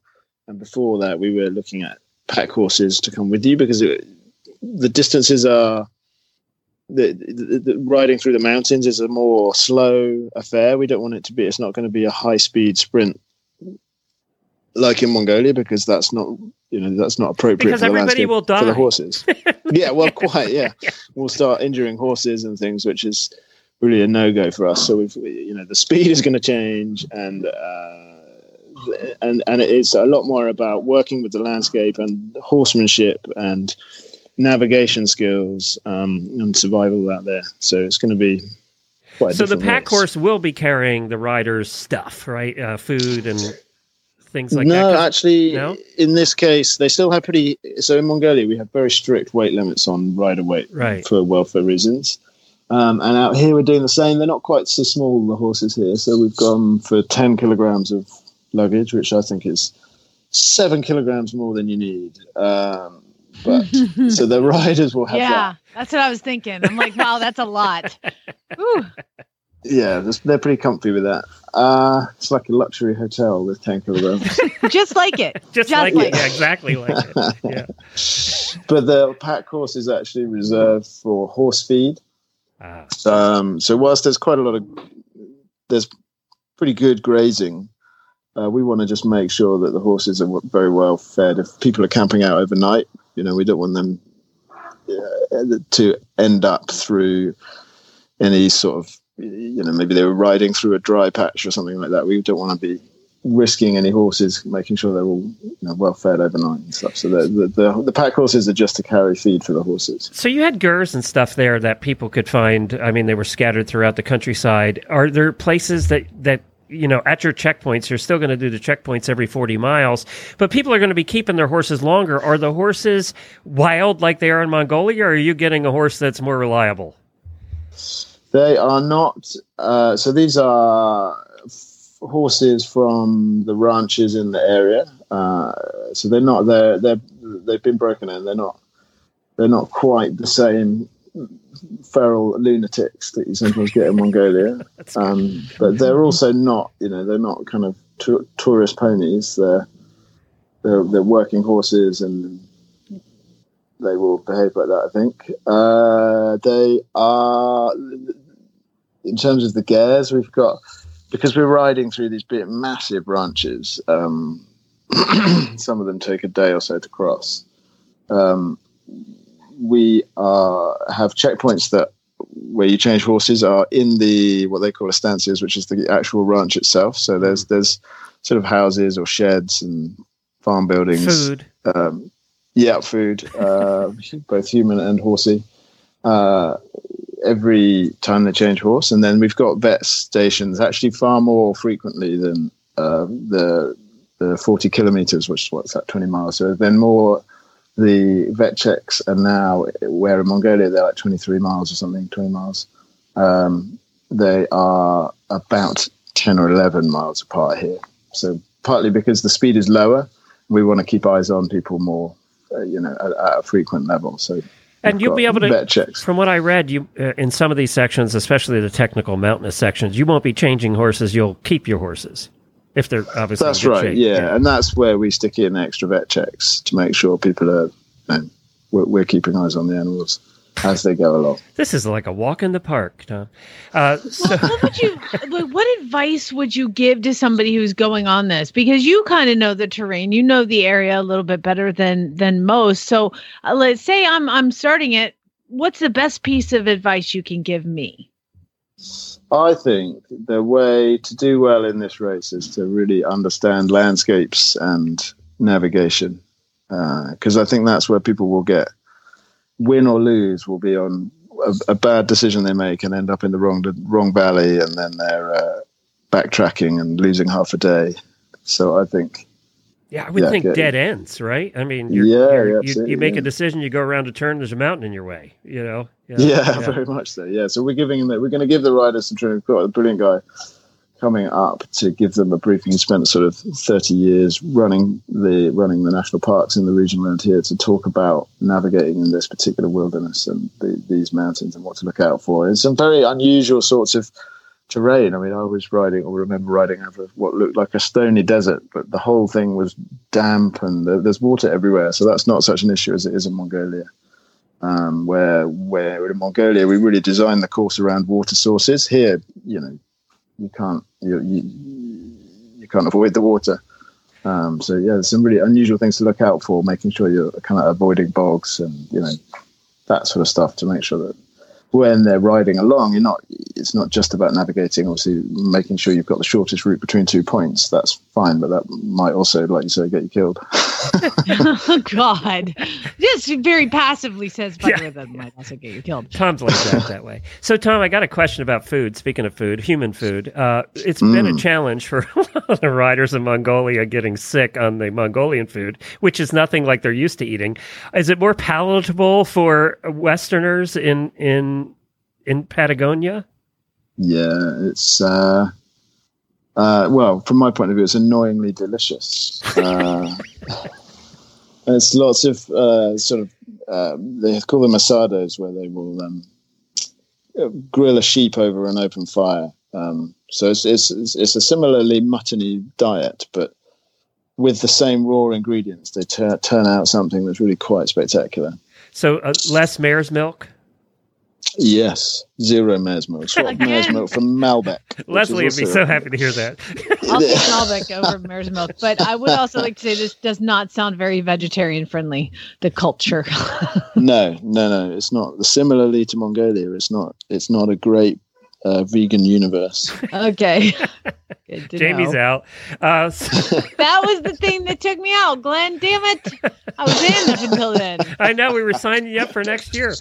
and before that, we were looking at pack horses to come with you because it, the distances are. The, the, the, riding through the mountains is a more slow affair. We don't want it to be. It's not going to be a high speed sprint like in Mongolia because that's not you know that's not appropriate because for the everybody will die for the horses. yeah, well, quite. Yeah. yeah. we'll start injuring horses and things, which is really a no go for us. So we've you know the speed is going to change and. Uh, and and it is a lot more about working with the landscape and horsemanship and navigation skills um, and survival out there. So it's going to be so the pack race. horse will be carrying the rider's stuff, right? Uh, food and things like no, that? No, actually, in this case, they still have pretty. So in Mongolia, we have very strict weight limits on rider weight right. for welfare reasons. Um, and out here, we're doing the same. They're not quite so small, the horses here. So we've gone for 10 kilograms of luggage, which I think is seven kilograms more than you need. Um, but so the riders will have yeah, that. that's what I was thinking. I'm like, wow, that's a lot. Ooh. Yeah, they're pretty comfy with that. Uh, it's like a luxury hotel with 10 kilograms. Just like it. Just, Just like, like, it. Yeah, exactly like it. Yeah. but the pack horse is actually reserved for horse feed. Ah. Um, so whilst there's quite a lot of, there's pretty good grazing, Uh, we want to just make sure that the horses are very well fed. If people are camping out overnight, you know, we don't want them uh, to end up through any sort of, you know, maybe they were riding through a dry patch or something like that. We don't want to be risking any horses, making sure they're all you know, well fed overnight and stuff. So the, the, the the pack horses are just to carry feed for the horses. So you had gers and stuff there that people could find. I mean, they were scattered throughout the countryside. Are there places that that you know, at your checkpoints, you're still going to do the checkpoints every 40 miles, but people are going to be keeping their horses longer. Are the horses wild like they are in Mongolia, or are you getting a horse that's more reliable? They are not. Uh, so these are f- horses from the ranches in the area. Uh, so they're not. They're they're they've been broken in. They're not. They're not quite the same feral lunatics that you sometimes get in Mongolia. Um, but they're also not, you know, they're not kind of t- tourist ponies. They're, they're they're working horses, and they will behave like that. I think uh, they are. In terms of the gers, we've got because we're riding through these big, massive ranches. Um, some of them take a day or so to cross. Um, we are, have checkpoints that where you change horses are in the what they call estancias, which is the actual ranch itself. So there's there's sort of houses or sheds and farm buildings. Food. Um, yeah, food, uh, both human and horsey. Uh, every time they change horse, and then we've got vet stations actually far more frequently than uh, the the 40 kilometers, which is what's that 20 miles. So then more the vet checks are now where in Mongolia they're like 23 miles or something, 20 miles. Um, they are about 10 or 11 miles apart here. So partly because the speed is lower, we want to keep eyes on people more, uh, you know, at, at, a frequent level. So. And you'll be able to. From what I read, you uh, in some of these sections, especially the technical mountainous sections, you won't be changing horses. You'll keep your horses if they're obviously that's right shape. Yeah. yeah. and that's where we stick in extra vet checks to make sure people are you know, we're, we're, keeping eyes on the animals as they go along. This is like a walk in the park tom. Uh, so- what would you what advice would you give to somebody who's going on this? Because you kind of know the terrain. You know the area a little bit better than than most. So uh, let's say i'm i'm starting it. What's the best piece of advice you can give me? I think the way to do well in this race is to really understand landscapes and navigation, because uh, I think that's where people will get win or lose will be on a, a, bad decision they make and end up in the wrong wrong valley, and then they're uh, backtracking and losing half a day. So I think yeah, I would yeah, think dead ends, right? I mean, you're, yeah, you're, you, you make yeah. a decision, you go around a turn, there's a mountain in your way, you know? Yeah, yeah, very much so. Yeah, so we're giving them, we're going to give the riders some training. We've got a brilliant guy coming up to give them a briefing. He spent sort of 30 years running the running the national parks in the region around here to talk about navigating in this particular wilderness and the, these mountains and what to look out for. And some very unusual sorts of terrain. I mean, I was riding, or remember riding over what looked like a stony desert, but the whole thing was damp and there's water everywhere. So that's not such an issue as it is in Mongolia. Um, where where in Mongolia we really designed the course around water sources. Here, you know, you can't you you, you can't avoid the water. Um, so yeah, there's some really unusual things to look out for, making sure you're kind of avoiding bogs and you know that sort of stuff to make sure that when they're riding along, you're not. It's not just about navigating. Obviously, making sure you've got the shortest route between two points. That's fine, but that might also, like you say, get you killed. oh God! Just very passively says, "By yeah. that might also get you killed." Tom's like that that way. So, Tom, I got a question about food. Speaking of food, human food. Uh, it's mm. been a mm. challenge for a lot of the riders in Mongolia getting sick on the Mongolian food, which is nothing like they're used to eating. Is it more palatable for Westerners in in in Patagonia? Yeah, it's uh, uh, well, from my point of view, it's annoyingly delicious. Uh, it's lots of uh, sort of uh, they call them asados, where they will um, grill a sheep over an open fire. Um, so it's, it's it's a similarly muttony diet, but with the same raw ingredients, they turn out something that's really quite spectacular. So uh, less mare's milk. Yes, zero mare's milk. Swap Again. for Malbec. which is Leslie would be so happy to hear that. I'll take Malbec over mare's milk. But I would also like to say this does not sound very vegetarian friendly. The culture. No, no, no. It's not. Similarly to Mongolia, it's not. It's not a great uh, vegan universe. okay. Jamie's know. out. Uh, so- That was the thing that took me out, Glenn. Damn it. I was in up until then. I know we were signing you up for next year.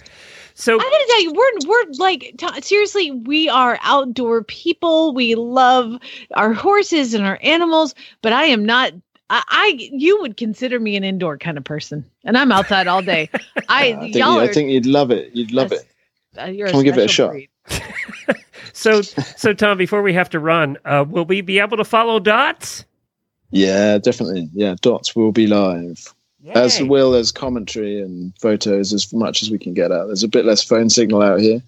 So I gotta tell you, we're we're like t- seriously, we are outdoor people. We love our horses and our animals, but I am not. I, I you would consider me an indoor kind of person, and I'm outside all day. I, I think, y'all you, I think you'd love it. You'd love Yes. it. uh, you're Come give it a shot. so so Tom, before we have to run, uh, will we be able to follow Dots? Yeah, definitely. Yeah, dots will be live. As Yay. well as commentary and photos as much as we can get out. There's a bit less phone signal out here,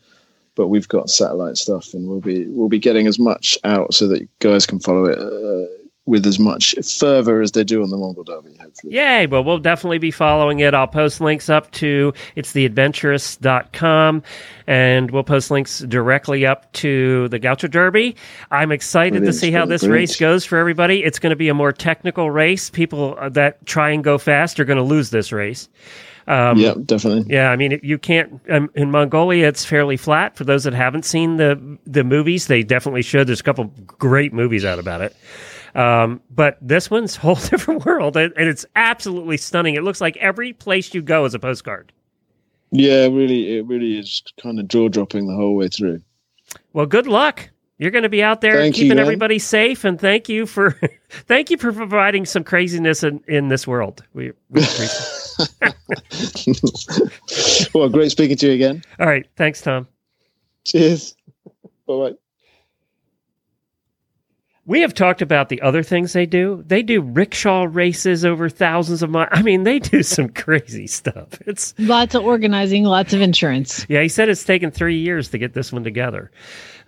but we've got satellite stuff, and we'll be we'll be getting as much out so that guys can follow it uh, with as much fervor as they do on the Mongol Derby. Hopefully, Yay. Well, we'll definitely be following it. I'll post links up to it's theadventurists.com and we'll post links directly up to the Gaucho Derby. I'm excited Brilliant, to see how this brilliant. race goes for everybody. It's going to be a more technical race. People uh, that try and go fast are going to lose this race. Um, yeah, definitely. Yeah, I mean, you can't. Um, in Mongolia, it's fairly flat. For those that haven't seen the the movies, they definitely should. There's a couple great movies out about it. Um, but this one's a whole different world, and, it's absolutely stunning. It looks like every place you go is a postcard. Yeah, really, it really is kind of jaw dropping the whole way through. Well, good luck. You're going to be out there Thank keeping man. everybody safe, and thank you for thank you for providing some craziness in, in this world. We, we appreciate. well, great speaking to you again. All right, thanks, Tom. Cheers. Bye bye. We have talked about the other things they do. They do rickshaw races over thousands of miles. I mean, they do some crazy stuff. It's Lots of organizing, lots of insurance. yeah. He said it's taken three years to get this one together.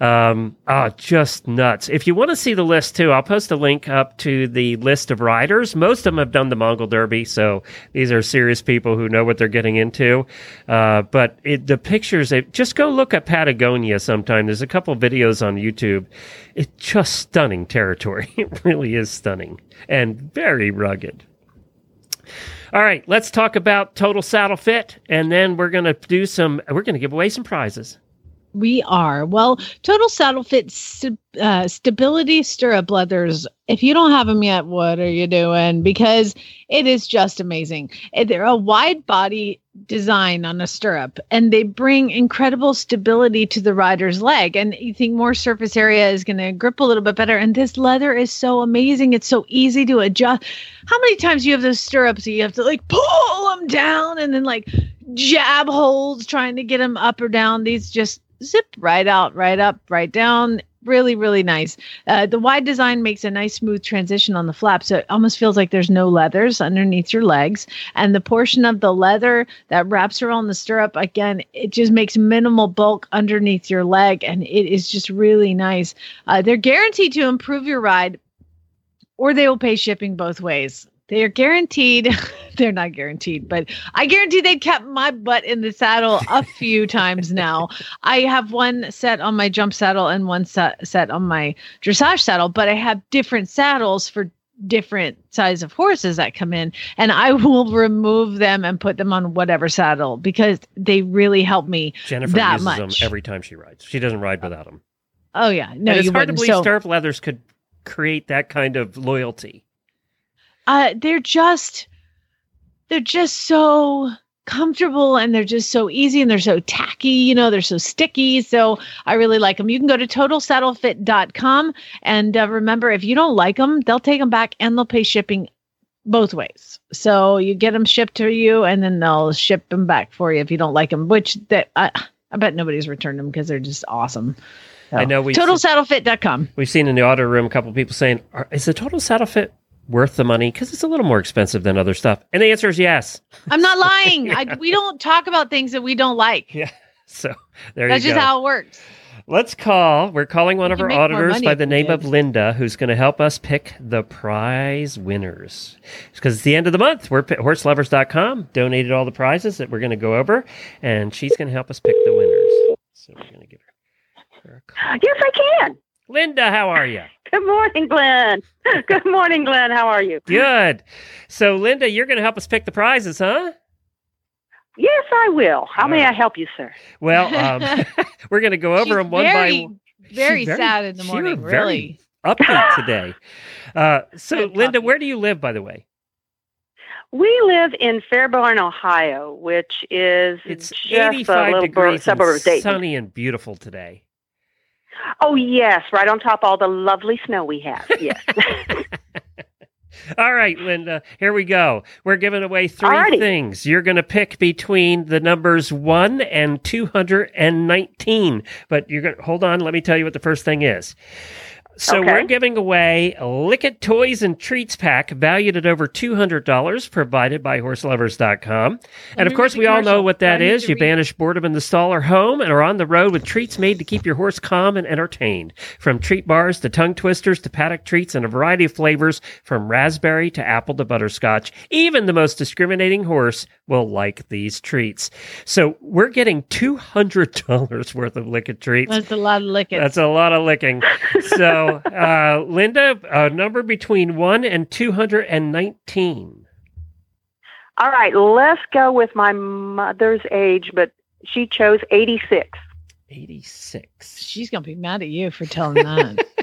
Um, oh, just nuts. If you want to see the list too, I'll post a link up to the list of riders. Most of them have done the Mongol Derby, so these are serious people who know what they're getting into. Uh, but it, the pictures, it, just go look at Patagonia sometime. There's a couple videos on YouTube. It's just stunning territory. It really is stunning and very rugged. All right, let's talk about Total Saddle Fit, and then we're going to do some. We're going to give away some prizes. We are. Well, Total Saddle Fit st- uh, Stability Stirrup Leathers. If you don't have them yet, what are you doing? Because it is just amazing. They're a wide body design on a stirrup, and they bring incredible stability to the rider's leg. And you think more surface area is going to grip a little bit better. And this leather is so amazing. It's so easy to adjust. How many times you have those stirrups you have to like pull them down and then like jab holds trying to get them up or down? These just zip right out, right up, right down. Really, really nice. Uh, the wide design makes a nice smooth transition on the flap, so it almost feels like there's no leathers underneath your legs. And the portion of the leather that wraps around the stirrup, again, it just makes minimal bulk underneath your leg, and it is just really nice. Uh, they're guaranteed to improve your ride, or they will pay shipping both ways. They are guaranteed. They're not guaranteed, but I guarantee they kept my butt in the saddle a few times now. I have one set on my jump saddle and one set, set on my dressage saddle, but I have different saddles for different size of horses that come in and I will remove them and put them on whatever saddle because they really help me Jennifer that uses them much. every time she rides. She doesn't ride without them. Oh yeah, no, and it's you hard to believe So- stirrup leathers could create that kind of loyalty. Uh they're just they're just so comfortable and they're just so easy and they're so tacky you know they're so sticky. So i really like them you can go to totalsaddlefit.com and uh, remember if you don't like them they'll take them back and they'll pay shipping both ways. So you get them shipped to you and then they'll ship them back for you if you don't like them which that i, I bet nobody's returned them because they're just awesome. I know we totalsaddlefit.com we've seen in the auto room a couple people saying, "Is the total saddle fit worth the money? Because it's a little more expensive than other stuff." And the answer is yes. i'm not lying I, we don't talk about things that we don't like Yeah. So there that's you go. That's just how it works Let's call. We're calling one of our auditors by the name did. of Linda, who's going to help us pick the prize winners. Because it's the end of the month. We're at Horseloverz.com, donated all the prizes that we're going to go over, and she's going to help us pick the winners. So we're going to give her, her a call. Yes, I can. Linda, how are you? Good morning, Glenn. Good morning, Glenn. How are you? Good. So, Linda, you're going to help us pick the prizes, huh? Yes, I will. How may All I help you, sir? Well, um, we're going to go over She's them one very, by one. very very- sad in the she morning. was Really. Upbeat today. Uh, so, Good Linda, copy. where do you live, by the way? We live in Fairborn, Ohio, which is It's just a 85 little degrees suburb and of Dayton. sunny and beautiful today. Oh, yes, right on top of all the lovely snow we have. Yes. All right, Linda, here we go. We're giving away three Alrighty. things. You're going to pick between the numbers 1 and 219. But you're going to hold on, let me tell you what the first thing is. So Okay. we're giving away a Likit Toys and Treats pack valued at over $200 provided by Horseloverz.com. And of course, we all know what that is. You banish boredom in the stall or home and are on the road with treats made to keep your horse calm and entertained. From treat bars to tongue twisters to paddock treats and a variety of flavors from raspberry to apple to butterscotch. Even the most discriminating horse will like these treats. So we're getting $200 worth of Likit treats. That's a lot of licking. That's a lot of licking. So, uh, Linda, a number between 1 and 219. all right, let's go with my mother's age, but she chose 86. 86. She's gonna be mad at you for telling that.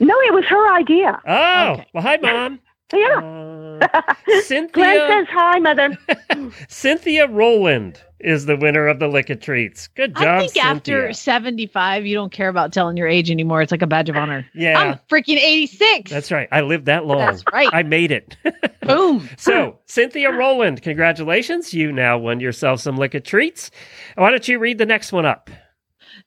No, it was her idea. Oh, Okay. well, hi, Mom. Yeah. Uh, Glenn Cynthia, says hi, Mother. Cynthia Rowland is the winner of the Likit treats. Good job, I think Cynthia. after 75, you don't care about telling your age anymore. It's like a badge of honor. Yeah. I'm freaking 86. That's right. I lived that long. That's right. I made it. Boom. so, Cynthia Rowland, congratulations. You now won yourself some Likit treats. Why don't you read the next one up?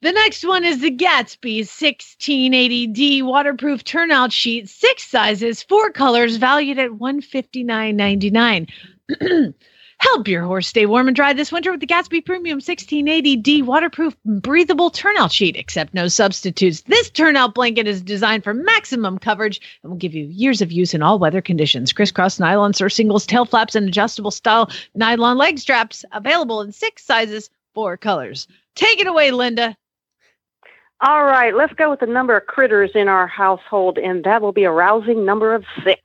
The next one is the Gatsby 1680D waterproof turnout sheet, six sizes, four colors, valued at $159.99. Help your horse stay warm and dry this winter with the Gatsby Premium 1680D waterproof breathable turnout sheet, except no substitutes. This turnout blanket is designed for maximum coverage and will give you years of use in all weather conditions. Crisscross nylon surcingles, tail flaps, and adjustable style nylon leg straps available in six sizes, four colors. Take it away, Linda. All right, let's go with the number of critters in our household, and that will be a rousing number of six.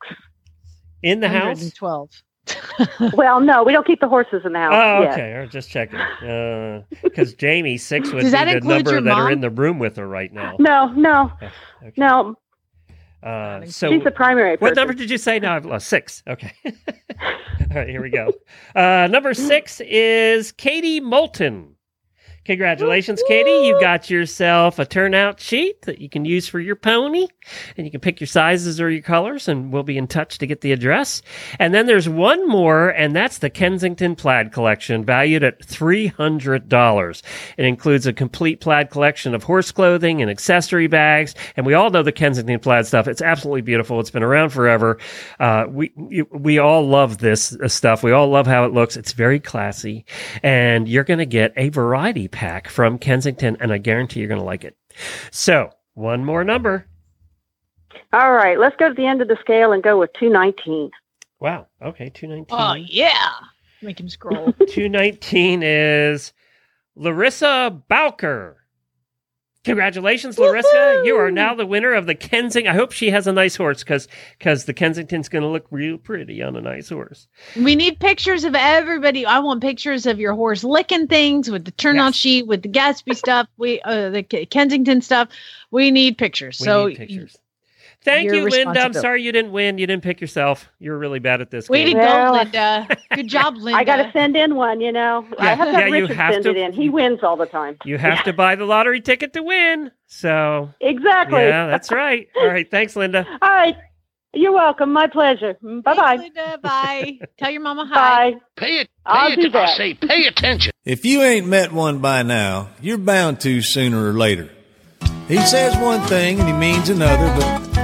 In the house? 112. well, no, we don't keep the horses in the house. Oh, yet. okay. I was just checking. Because Jamie, six would Does be that the number that are in the room with her right now. No, no, Okay. no. Uh, so, She's the primary person. what number did you say? No, I've lost six. Okay. All right, here we go. Uh, number six is Katie Moulton. Congratulations, Katie. You got yourself a turnout sheet that you can use for your pony, and you can pick your sizes or your colors, and we'll be in touch to get the address. And then there's one more, and that's the Kensington Plaid Collection, valued at $300. It includes a complete plaid collection of horse clothing and accessory bags, and we all know the Kensington Plaid stuff. It's absolutely beautiful. It's been around forever. Uh, we we all love this uh, stuff. We all love how it looks. It's very classy, and you're going to get a variety pack from Kensington, and I guarantee you're going to like it. So, one more number. All right, let's go to the end of the scale and go with 219. Wow. Okay, 219. Oh, yeah. Make him scroll. 219 is Larissa Boucher. Congratulations, Larissa. You are now the winner of the Kensington. I hope she has a nice horse because because the Kensington's going to look real pretty on a nice horse. we need pictures of everybody. I want pictures of your horse licking things with the turnout Yes. sheet, with the Gatsby stuff, we uh, the K- Kensington stuff. We need pictures. We so need pictures. Thank your you, Linda. I'm sorry you didn't win. You didn't pick yourself. You're really bad at this. way to game. Well, go, Linda. Good job, Linda. I got to send in one, you know. I Yeah, have to yeah, have you have send to- it in. He wins all the time. You have to buy the lottery ticket to win. So Exactly. yeah, that's right. All right. Thanks, Linda. All right. You're welcome. My pleasure. Bye bye. Linda. Bye. Tell your mama hi. Bye. Pay it. I'll Pay do it. that. I say, pay attention. If you ain't met one by now, you're bound to sooner or later. He says one thing and he means another, but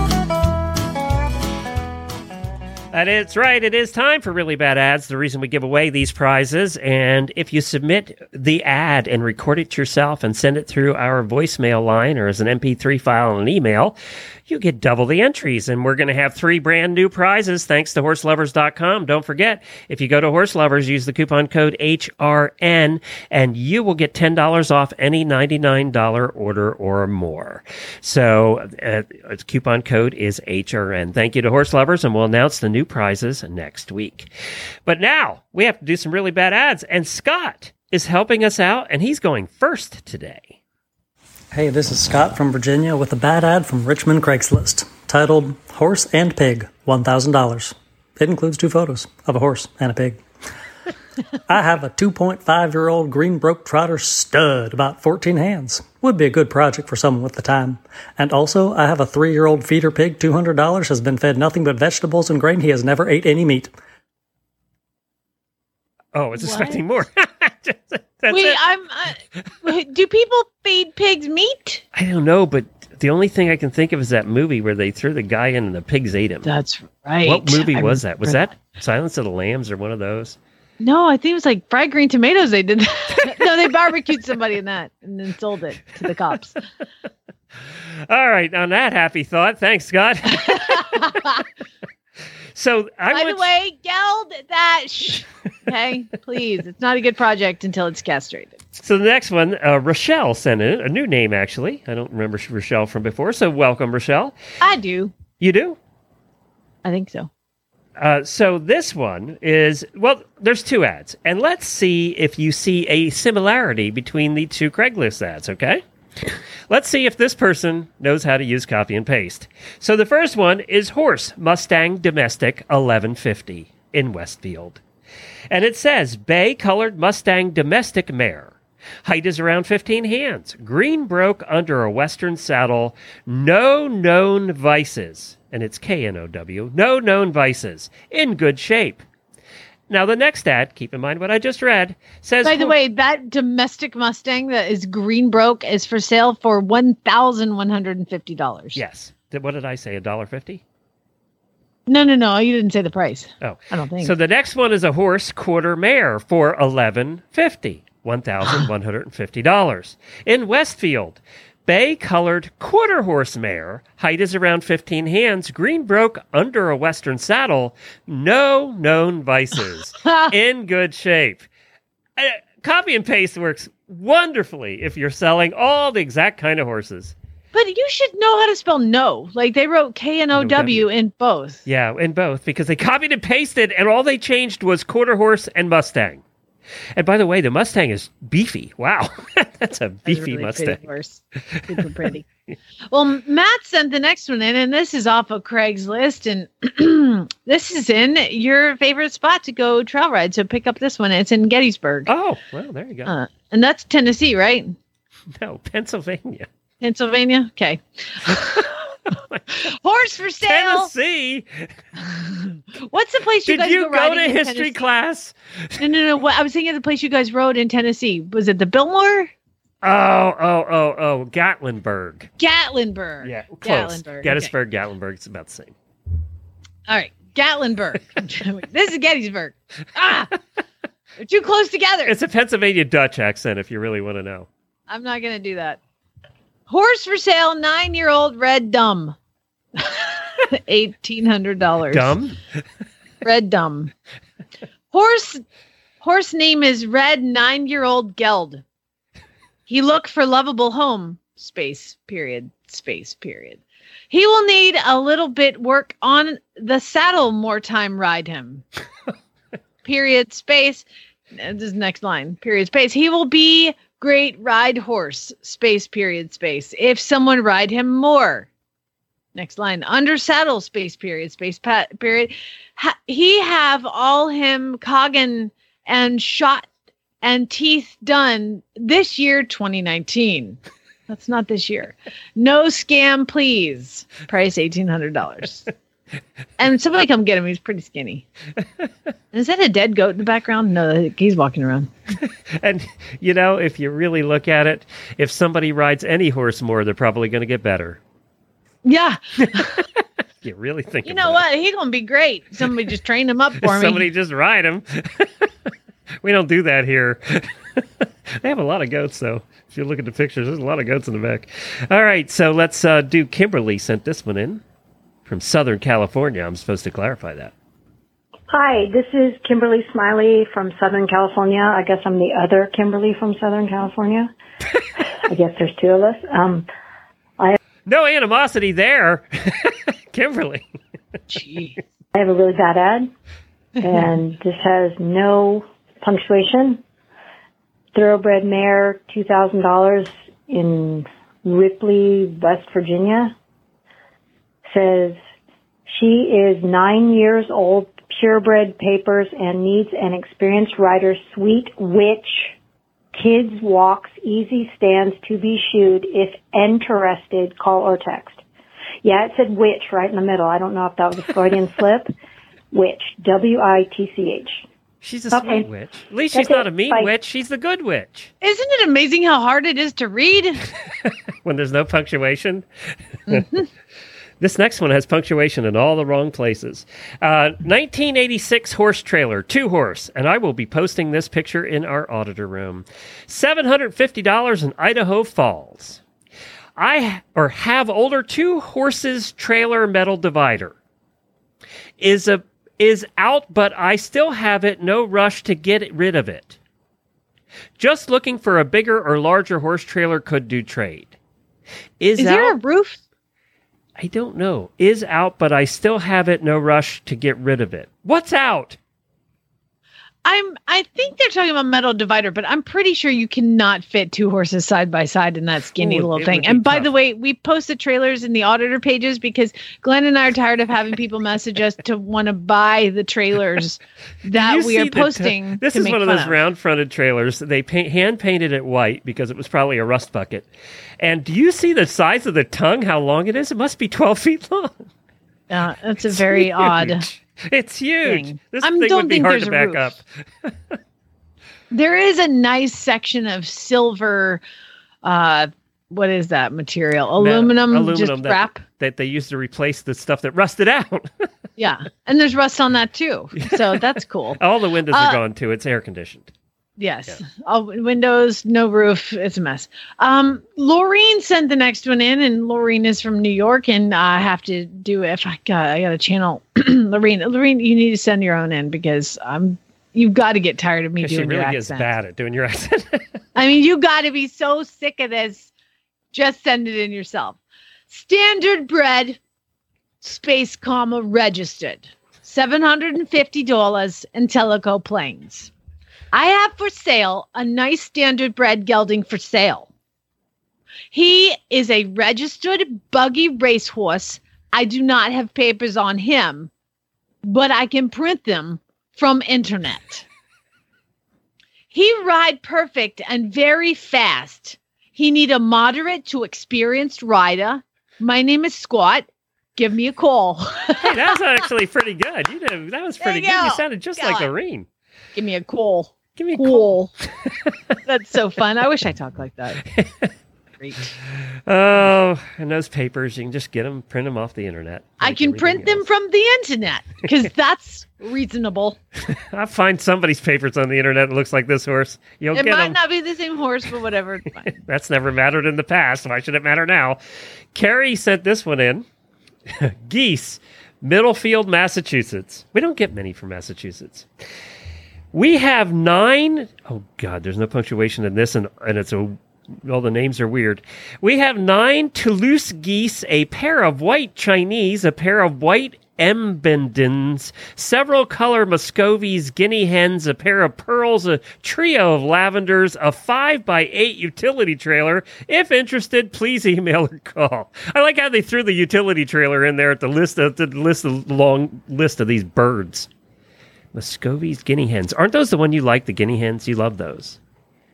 That is right. It is time for really bad ads. The reason we give away these prizes, and if you submit the ad and record it yourself and send it through our voicemail line or as an MP3 file and an email, you get double the entries. And we're going to have three brand new prizes thanks to Horseloverz.com. Don't forget, if you go to Horse Lovers, use the coupon code HRN, and you will get ten dollars off any ninety nine dollar order or more. So, uh, its coupon code is HRN. Thank you to Horse Lovers, and we'll announce the new prizes next week. But now we have to do some really bad ads, and Scott is helping us out, and he's going first today. Hey, this is Scott from Virginia with a bad ad from Richmond Craigslist titled Horse and Pig $1,000. It includes two photos of a horse and a pig. I have a 2.5 year old Greenbroke trotter stud, about 14 hands. Would be a good project for someone with the time. And also, I have a three year old feeder pig, $200, has been fed nothing but vegetables and grain. He has never ate any meat. Oh, I was expecting more. That's Wait, it. I'm. Uh, do people feed pigs meat? I don't know, but the only thing I can think of is that movie where they threw the guy in and the pigs ate him. That's right. What movie I was that? Was remember that Silence of the Lambs or one of those? No, I think it was like fried green tomatoes. They did. That. no, they barbecued somebody in that and then sold it to the cops. All right, on that happy thought, thanks, Scott. So I By the way, geld that. Shh. Okay, please. It's not a good project until it's castrated. so the next one, uh, Rochelle sent in a new name actually. I don't remember Rochelle from before, so welcome, Rochelle. I do. You do? I think so. Uh, so this one is well, there's two ads, and let's see if you see a similarity between the two Craigslist ads. Okay, let's see if this person knows how to use copy and paste. So the first one is horse Mustang Domestic 1150 in Westfield, and it says bay colored Mustang Domestic mare. Height is around 15 hands. Green broke under a western saddle. No known vices. And it's K N O W. No known vices. In good shape. Now, the next ad, keep in mind what I just read, says. By the way, that domestic Mustang that is green broke is for sale for one thousand one hundred and fifty dollars. Yes. What did I say? A dollar fifty? No, no, no. You didn't say the price. Oh. I don't think. So the next one is a horse quarter mare for eleven fifty. One thousand one hundred and fifty dollars. In Westfield. Bay colored quarter horse mare, height is around 15 hands, green broke under a western saddle, no known vices, in good shape. Uh, copy and paste works wonderfully if you're selling all the exact kind of horses. But you should know how to spell no. Like they wrote K N O W in both. Yeah, in both because they copied and pasted, and all they changed was quarter horse and Mustang. And by the way, the Mustang is beefy. Wow, that's a That's beefy really Mustang. Pretty horse. Super pretty. well, Matt sent the next one in, and this is off of Craigslist, and this is in your favorite spot to go trail ride. So pick up this one. It's in Gettysburg. Oh, well, there you go. Uh, and that's Tennessee, right? no, Pennsylvania. Pennsylvania. Okay. Horse for sale. Tennessee. What's the place you guys rode? Did guys you go, go to in history Tennessee? class? No, no, no. What I was thinking of the place you guys rode in Tennessee. Was it the Biltmore? Oh, oh, oh, oh, Gatlinburg. Gatlinburg. Yeah, close. Gatlinburg. Gettysburg, Gatlinburg. It's about the same. All right, Gatlinburg. this is Gettysburg. Ah, they're too close together. It's a Pennsylvania Dutch accent, if you really want to know. I'm not gonna do that. Horse for sale, nine-year-old red dumb. Eighteen hundred dollars. Dumb. Red dumb. Horse. Horse name is Red Nine-Year-Old Geld. He look for lovable home. Space. Period. Space. Period. He will need a little bit work on the saddle. More time ride him. period. Space. This is next line. Period. Space. He will be great ride horse. Space. Period. Space. If someone ride him more. Next line. Under saddle. Space. Period. Space. Pat. Period. Ha- he have all him coggin and shot and teeth done this year 2019 that's not this year no scam please price $1800 and somebody come get him he's pretty skinny is that a dead goat in the background no he's walking around And, you know, if you really look at it, if somebody rides any horse more, they're probably going to get better. yeah You really think You know what? He's gonna be great. Somebody just train him up for me. Somebody just ride him. we don't do that here. they have a lot of goats, though. If you look at the pictures, there's a lot of goats in the back. All right, so let's uh, do. Kimberly sent this one in from Southern California. I'm supposed to clarify that. Hi, this is Kimberly Smiley from Southern California. I guess I'm the other Kimberly from Southern California. I guess there's two of us. Um, No animosity there, Kimberly. Gee. I have a really bad ad, and this has no punctuation. Thoroughbred mare, two thousand dollars in Ripley, West Virginia. Says she is nine years old, purebred papers, and needs an experienced rider. Sweet witch, kids walks, easy stands to be shooed. If interested, call or text. Yeah, it said witch right in the middle. I don't know if that was a Freudian slip. Witch, W-I-T-C-H. She's a Okay. sweet witch. At least That's she's not it. a mean Bye. witch. She's the good witch. Isn't it amazing how hard it is to read? When there's no punctuation. Mm-hmm. this next one has punctuation in all the wrong places. Uh, 1986 horse trailer, two horse, and I will be posting this picture in our auditor room. $750 in Idaho Falls. I or have older two horses trailer metal divider. Is a is out, but I still have it. No rush to get rid of it. Just looking for a bigger or larger horse trailer could do trade. Is, Is out, there a roof? I don't know. Is out, but I still have it. No rush to get rid of it. What's out? I'm. I think they're talking about metal divider, but I'm pretty sure you cannot fit two horses side by side in that skinny Ooh, little thing. And by tough. the way, we post the trailers in the auditor pages because Glenn and I are tired of having people message us to want to buy the trailers that we are the t- posting. this is one of those round fronted trailers. They paint, hand painted it white because it was probably a rust bucket. And do you see the size of the tongue? How long it is? It must be 12 feet long. Uh, that's a very odd. It's huge. thing. This I thing would be hard to back roof. up. There is a nice section of silver. Uh, what is that material? Aluminum, aluminum just that, wrap. that they used to replace the stuff that rusted out. Yeah, and there's rust on that too. So that's cool. All the windows Uh, are gone too. It's air conditioned. Yes. All windows, no roof. It's a mess. Um, Laureen sent the next one in, and Laureen is from New York, and I have to do if I got I got a channel. Laureen, Laureen, you need to send your own in because I'm. You've got to get tired of me She doing really your accent. bad at doing your accent. I mean, you got to be so sick of this. Just send it in yourself. Standard bread, space comma registered, seven hundred and fifty dollars in Tellico Plains. I have for sale a nice standard bred gelding for sale. He is a registered buggy racehorse. I do not have papers on him, but I can print them from internet. He ride perfect and very fast. He need a moderate to experienced rider. My name is Squat. Give me a call. hey, that was actually pretty good. You did, that was pretty you good. You sounded just Go like on. Lorene. Give me a call. Give me a cool. That's so fun. I wish I talked like that. Great. Oh, and those papers, you can just get them, print them off the internet. I can print them from the internet because that's reasonable. I'll find somebody's papers on the internet that looks like this horse. You'll it get might them. not be the same horse, but whatever. That's never mattered in the past. Why should it matter now? Carrie sent this one in. Geese, Middlefield, Massachusetts. We don't get many from Massachusetts. We have nine oh God, there's no punctuation in this, and, and it's a all the names are weird. We have nine Toulouse geese, a pair of white Chinese, a pair of white Embendens, several color Muscovies, guinea hens, a pair of pearls, a trio of lavenders, a five by eight utility trailer. If interested, please email or call. I like how they threw the utility trailer in there at the list of the list of long list of these birds. Muscovies, guinea hens. Aren't those the one you like? The guinea hens, you love those.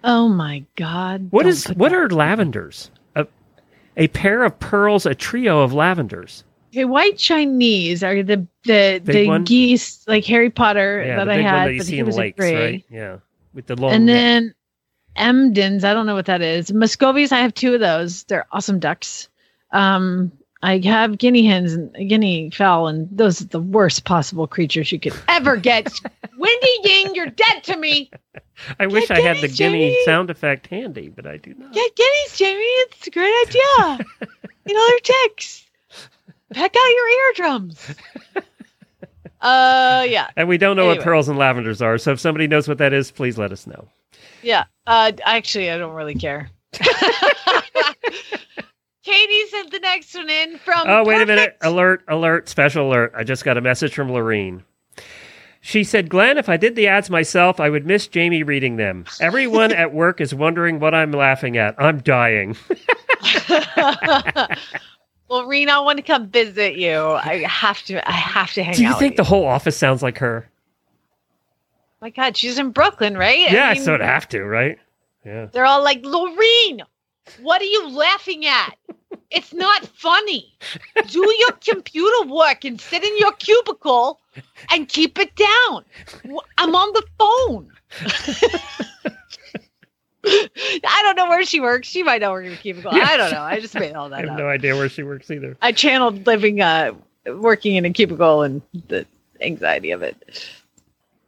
Oh my God. What is what that- are lavenders? A, a pair of pearls, a trio of lavenders. Okay, white Chinese are the the Big the one? geese like Harry Potter Yeah, that I had, that you but see in was a lakes, right? Yeah, with the long. and neck. then Embdens, I don't know what that is. Muscovies, I have two of those. They're awesome ducks. Um, I have guinea hens and guinea fowl, and those are the worst possible creatures you could ever get. Wendy Ying, you're dead to me. I wish I had the guineas, guinea Jamie. sound effect handy, but I do not. Get guineas, Jamie. It's a great idea. you know, they're ticks. Peck out your eardrums. Uh, yeah, And we don't know what pearls and lavenders are, so if somebody knows what that is, please let us know. yeah. Uh, actually, I don't really care. Katie sent the next one in from. Oh, wait a minute. Alert, alert, special alert. I just got a message from Lorene. She said, Glenn, if I did the ads myself, I would miss Jamie reading them. Everyone at work is wondering what I'm laughing at. I'm dying. well, Rena, I want to come visit you. I have to. I have to hang out. Do you out. think the whole office sounds like her? My God, she's in Brooklyn, right? yeah, so I mean, sort of have to, right? Yeah. They're all like, Lorene, what are you laughing at? It's not funny. Do your computer work and sit in your cubicle and keep it down. I'm on the phone. I don't know where she works. She might know where her cubicle. I don't know. I just made all that. I have up. no idea where she works either. I channeled living, uh, working in a cubicle and the anxiety of it.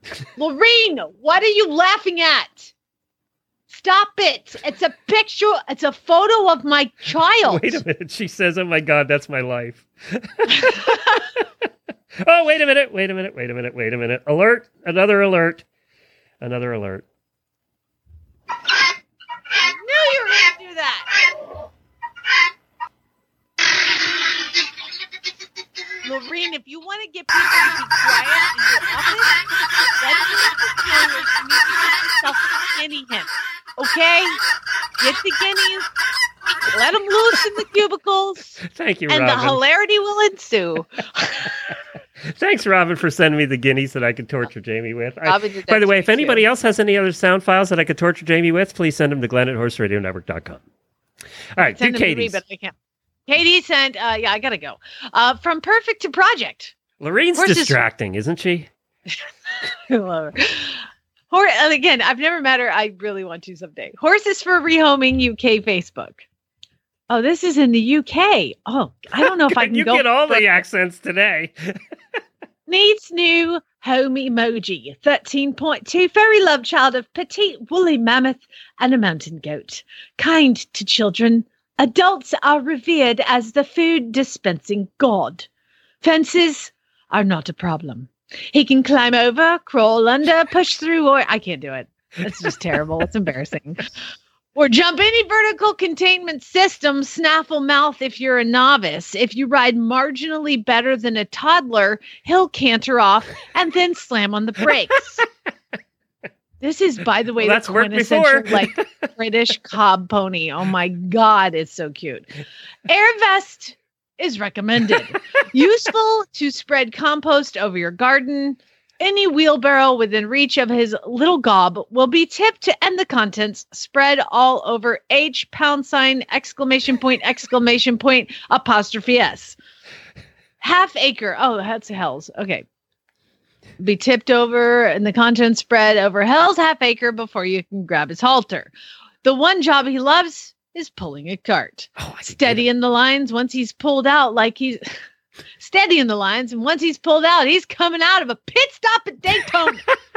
Lorene, what are you laughing at? Stop it. It's a picture, it's a photo of my child. Wait a minute. She says, Oh my God, that's my life. oh, wait a minute. Wait a minute. Wait a minute. Wait a minute. Alert. Another alert. Another alert. I knew you were going to do that. Lorene, if you want to get people to be quiet in your office, that's what you do is you need to get yourself guinea hen. Okay? Get the guineas, let them loose in the cubicles, Thank you, and the hilarity will ensue. Thanks, Robin, for sending me the guineas that I could torture Jamie with. I- Robin by the way, if anybody too. else has any other sound files that I could torture Jamie with, please send them to Glenn at horseradionetwork.com. All right, Send to me, but I can't. Katie sent, uh, yeah, I gotta go. Uh, from perfect to project. Lorraine's Horses- distracting, isn't she? I love her. Hor- and again, I've never met her. I really want to someday. Horses for Rehoming UK Facebook. Oh, this is in the UK. Oh, I don't know if I can you get all the accents today. Needs new home emoji. 13.2. Furry love child of petite woolly mammoth and a mountain goat. Kind to children. Adults are revered as the food dispensing god. Fences are not a problem. He can climb over, crawl under, push through, or I can't do it. It's just terrible. It's embarrassing. Or jump any vertical containment system, snaffle mouth if you're a novice. If you ride marginally better than a toddler, he'll canter off and then slam on the brakes. This is, by the way, Well, that's worked quintessential before. like British cob pony. Oh my god, it's so cute. Air vest is recommended. Useful to spread compost over your garden. Any wheelbarrow within reach of his little gob will be tipped to end the contents spread all over H pound sign exclamation point exclamation point apostrophe S. Half acre. Oh, that's hell's. Okay. Be tipped over and the contents spread over hell's half acre before you can grab his halter. The one job he loves is pulling a cart. Oh, Steady in the lines once he's pulled out, like he's steady in the lines, and once he's pulled out, he's coming out of a pit stop at Daytona.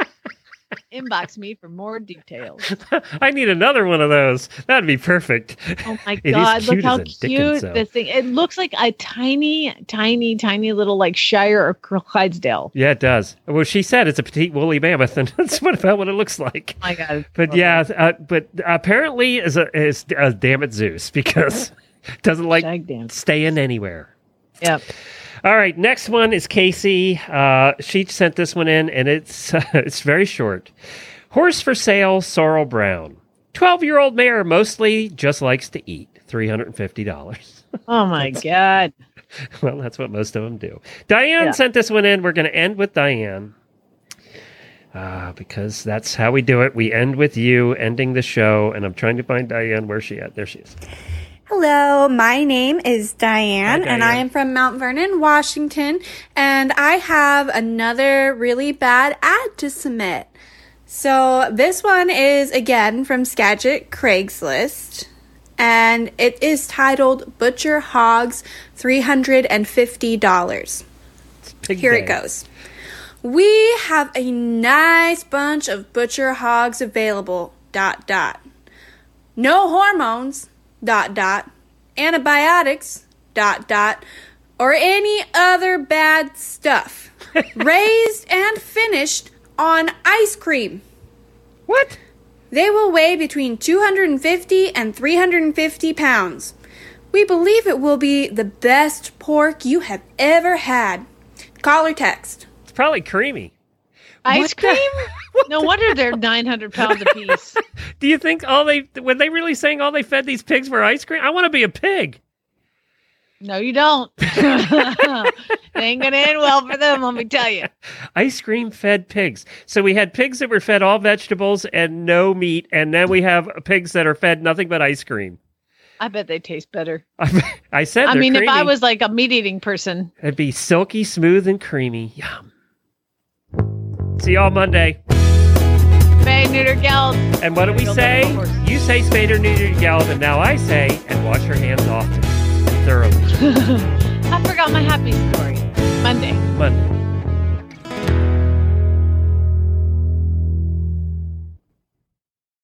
Inbox me for more details. I need another one of those. That'd be perfect. Oh my god, look how a Dickens, cute this thing. It looks like a tiny, tiny, tiny little like Shire or Clydesdale. Yeah, it does. Well, she said it's a petite woolly mammoth, and that's what about what it looks like. Oh my god. But yeah, uh, but apparently is a is a damn it Zeus because it doesn't like staying anywhere. Yep. All right, next one is Casey. Uh, she sent this one in, and it's it's very short. Horse for sale, Sorrel Brown. Twelve year old mare, mostly just likes to eat. Three hundred and fifty dollars. Oh my god. well, that's what most of them do. Diane Yeah. sent this one in. We're going to end with Diane. Uh, because that's how we do it. We end with you ending the show, and I'm trying to find Diane. Where's she at? There she is. Hello, my name is Diane, Hi, and I am from Mount Vernon, Washington, and I have another really bad ad to submit. So, this one is again from Skagit Craigslist, and it is titled Butcher Hogs $350. Here day. it goes. We have a nice bunch of butcher hogs available. Dot dot. No hormones. Dot dot. Antibiotics. Dot dot. Or any other bad stuff. Raised and finished on ice cream. What? They will weigh between 250 and 350 pounds. We believe it will be the best pork you have ever had. Call or text. It's probably creamy. Ice the- cream? no wonder they're 900 pounds apiece. Do you think all they were they really saying all they fed these pigs were ice cream? I want to be a pig. No, you don't. it ain't gonna end well for them, let me tell you. Ice cream fed pigs. So we had pigs that were fed all vegetables and no meat, and then we have pigs that are fed nothing but ice cream. I bet they taste better. I said, I mean, if I was like a meat eating person, it'd be silky smooth and creamy. Yum. See y'all Monday. Bay neuter geld. And what do we say? You say spade or neuter geld, and now I say, and wash your hands often, thoroughly. I forgot my happy story. Monday. Monday.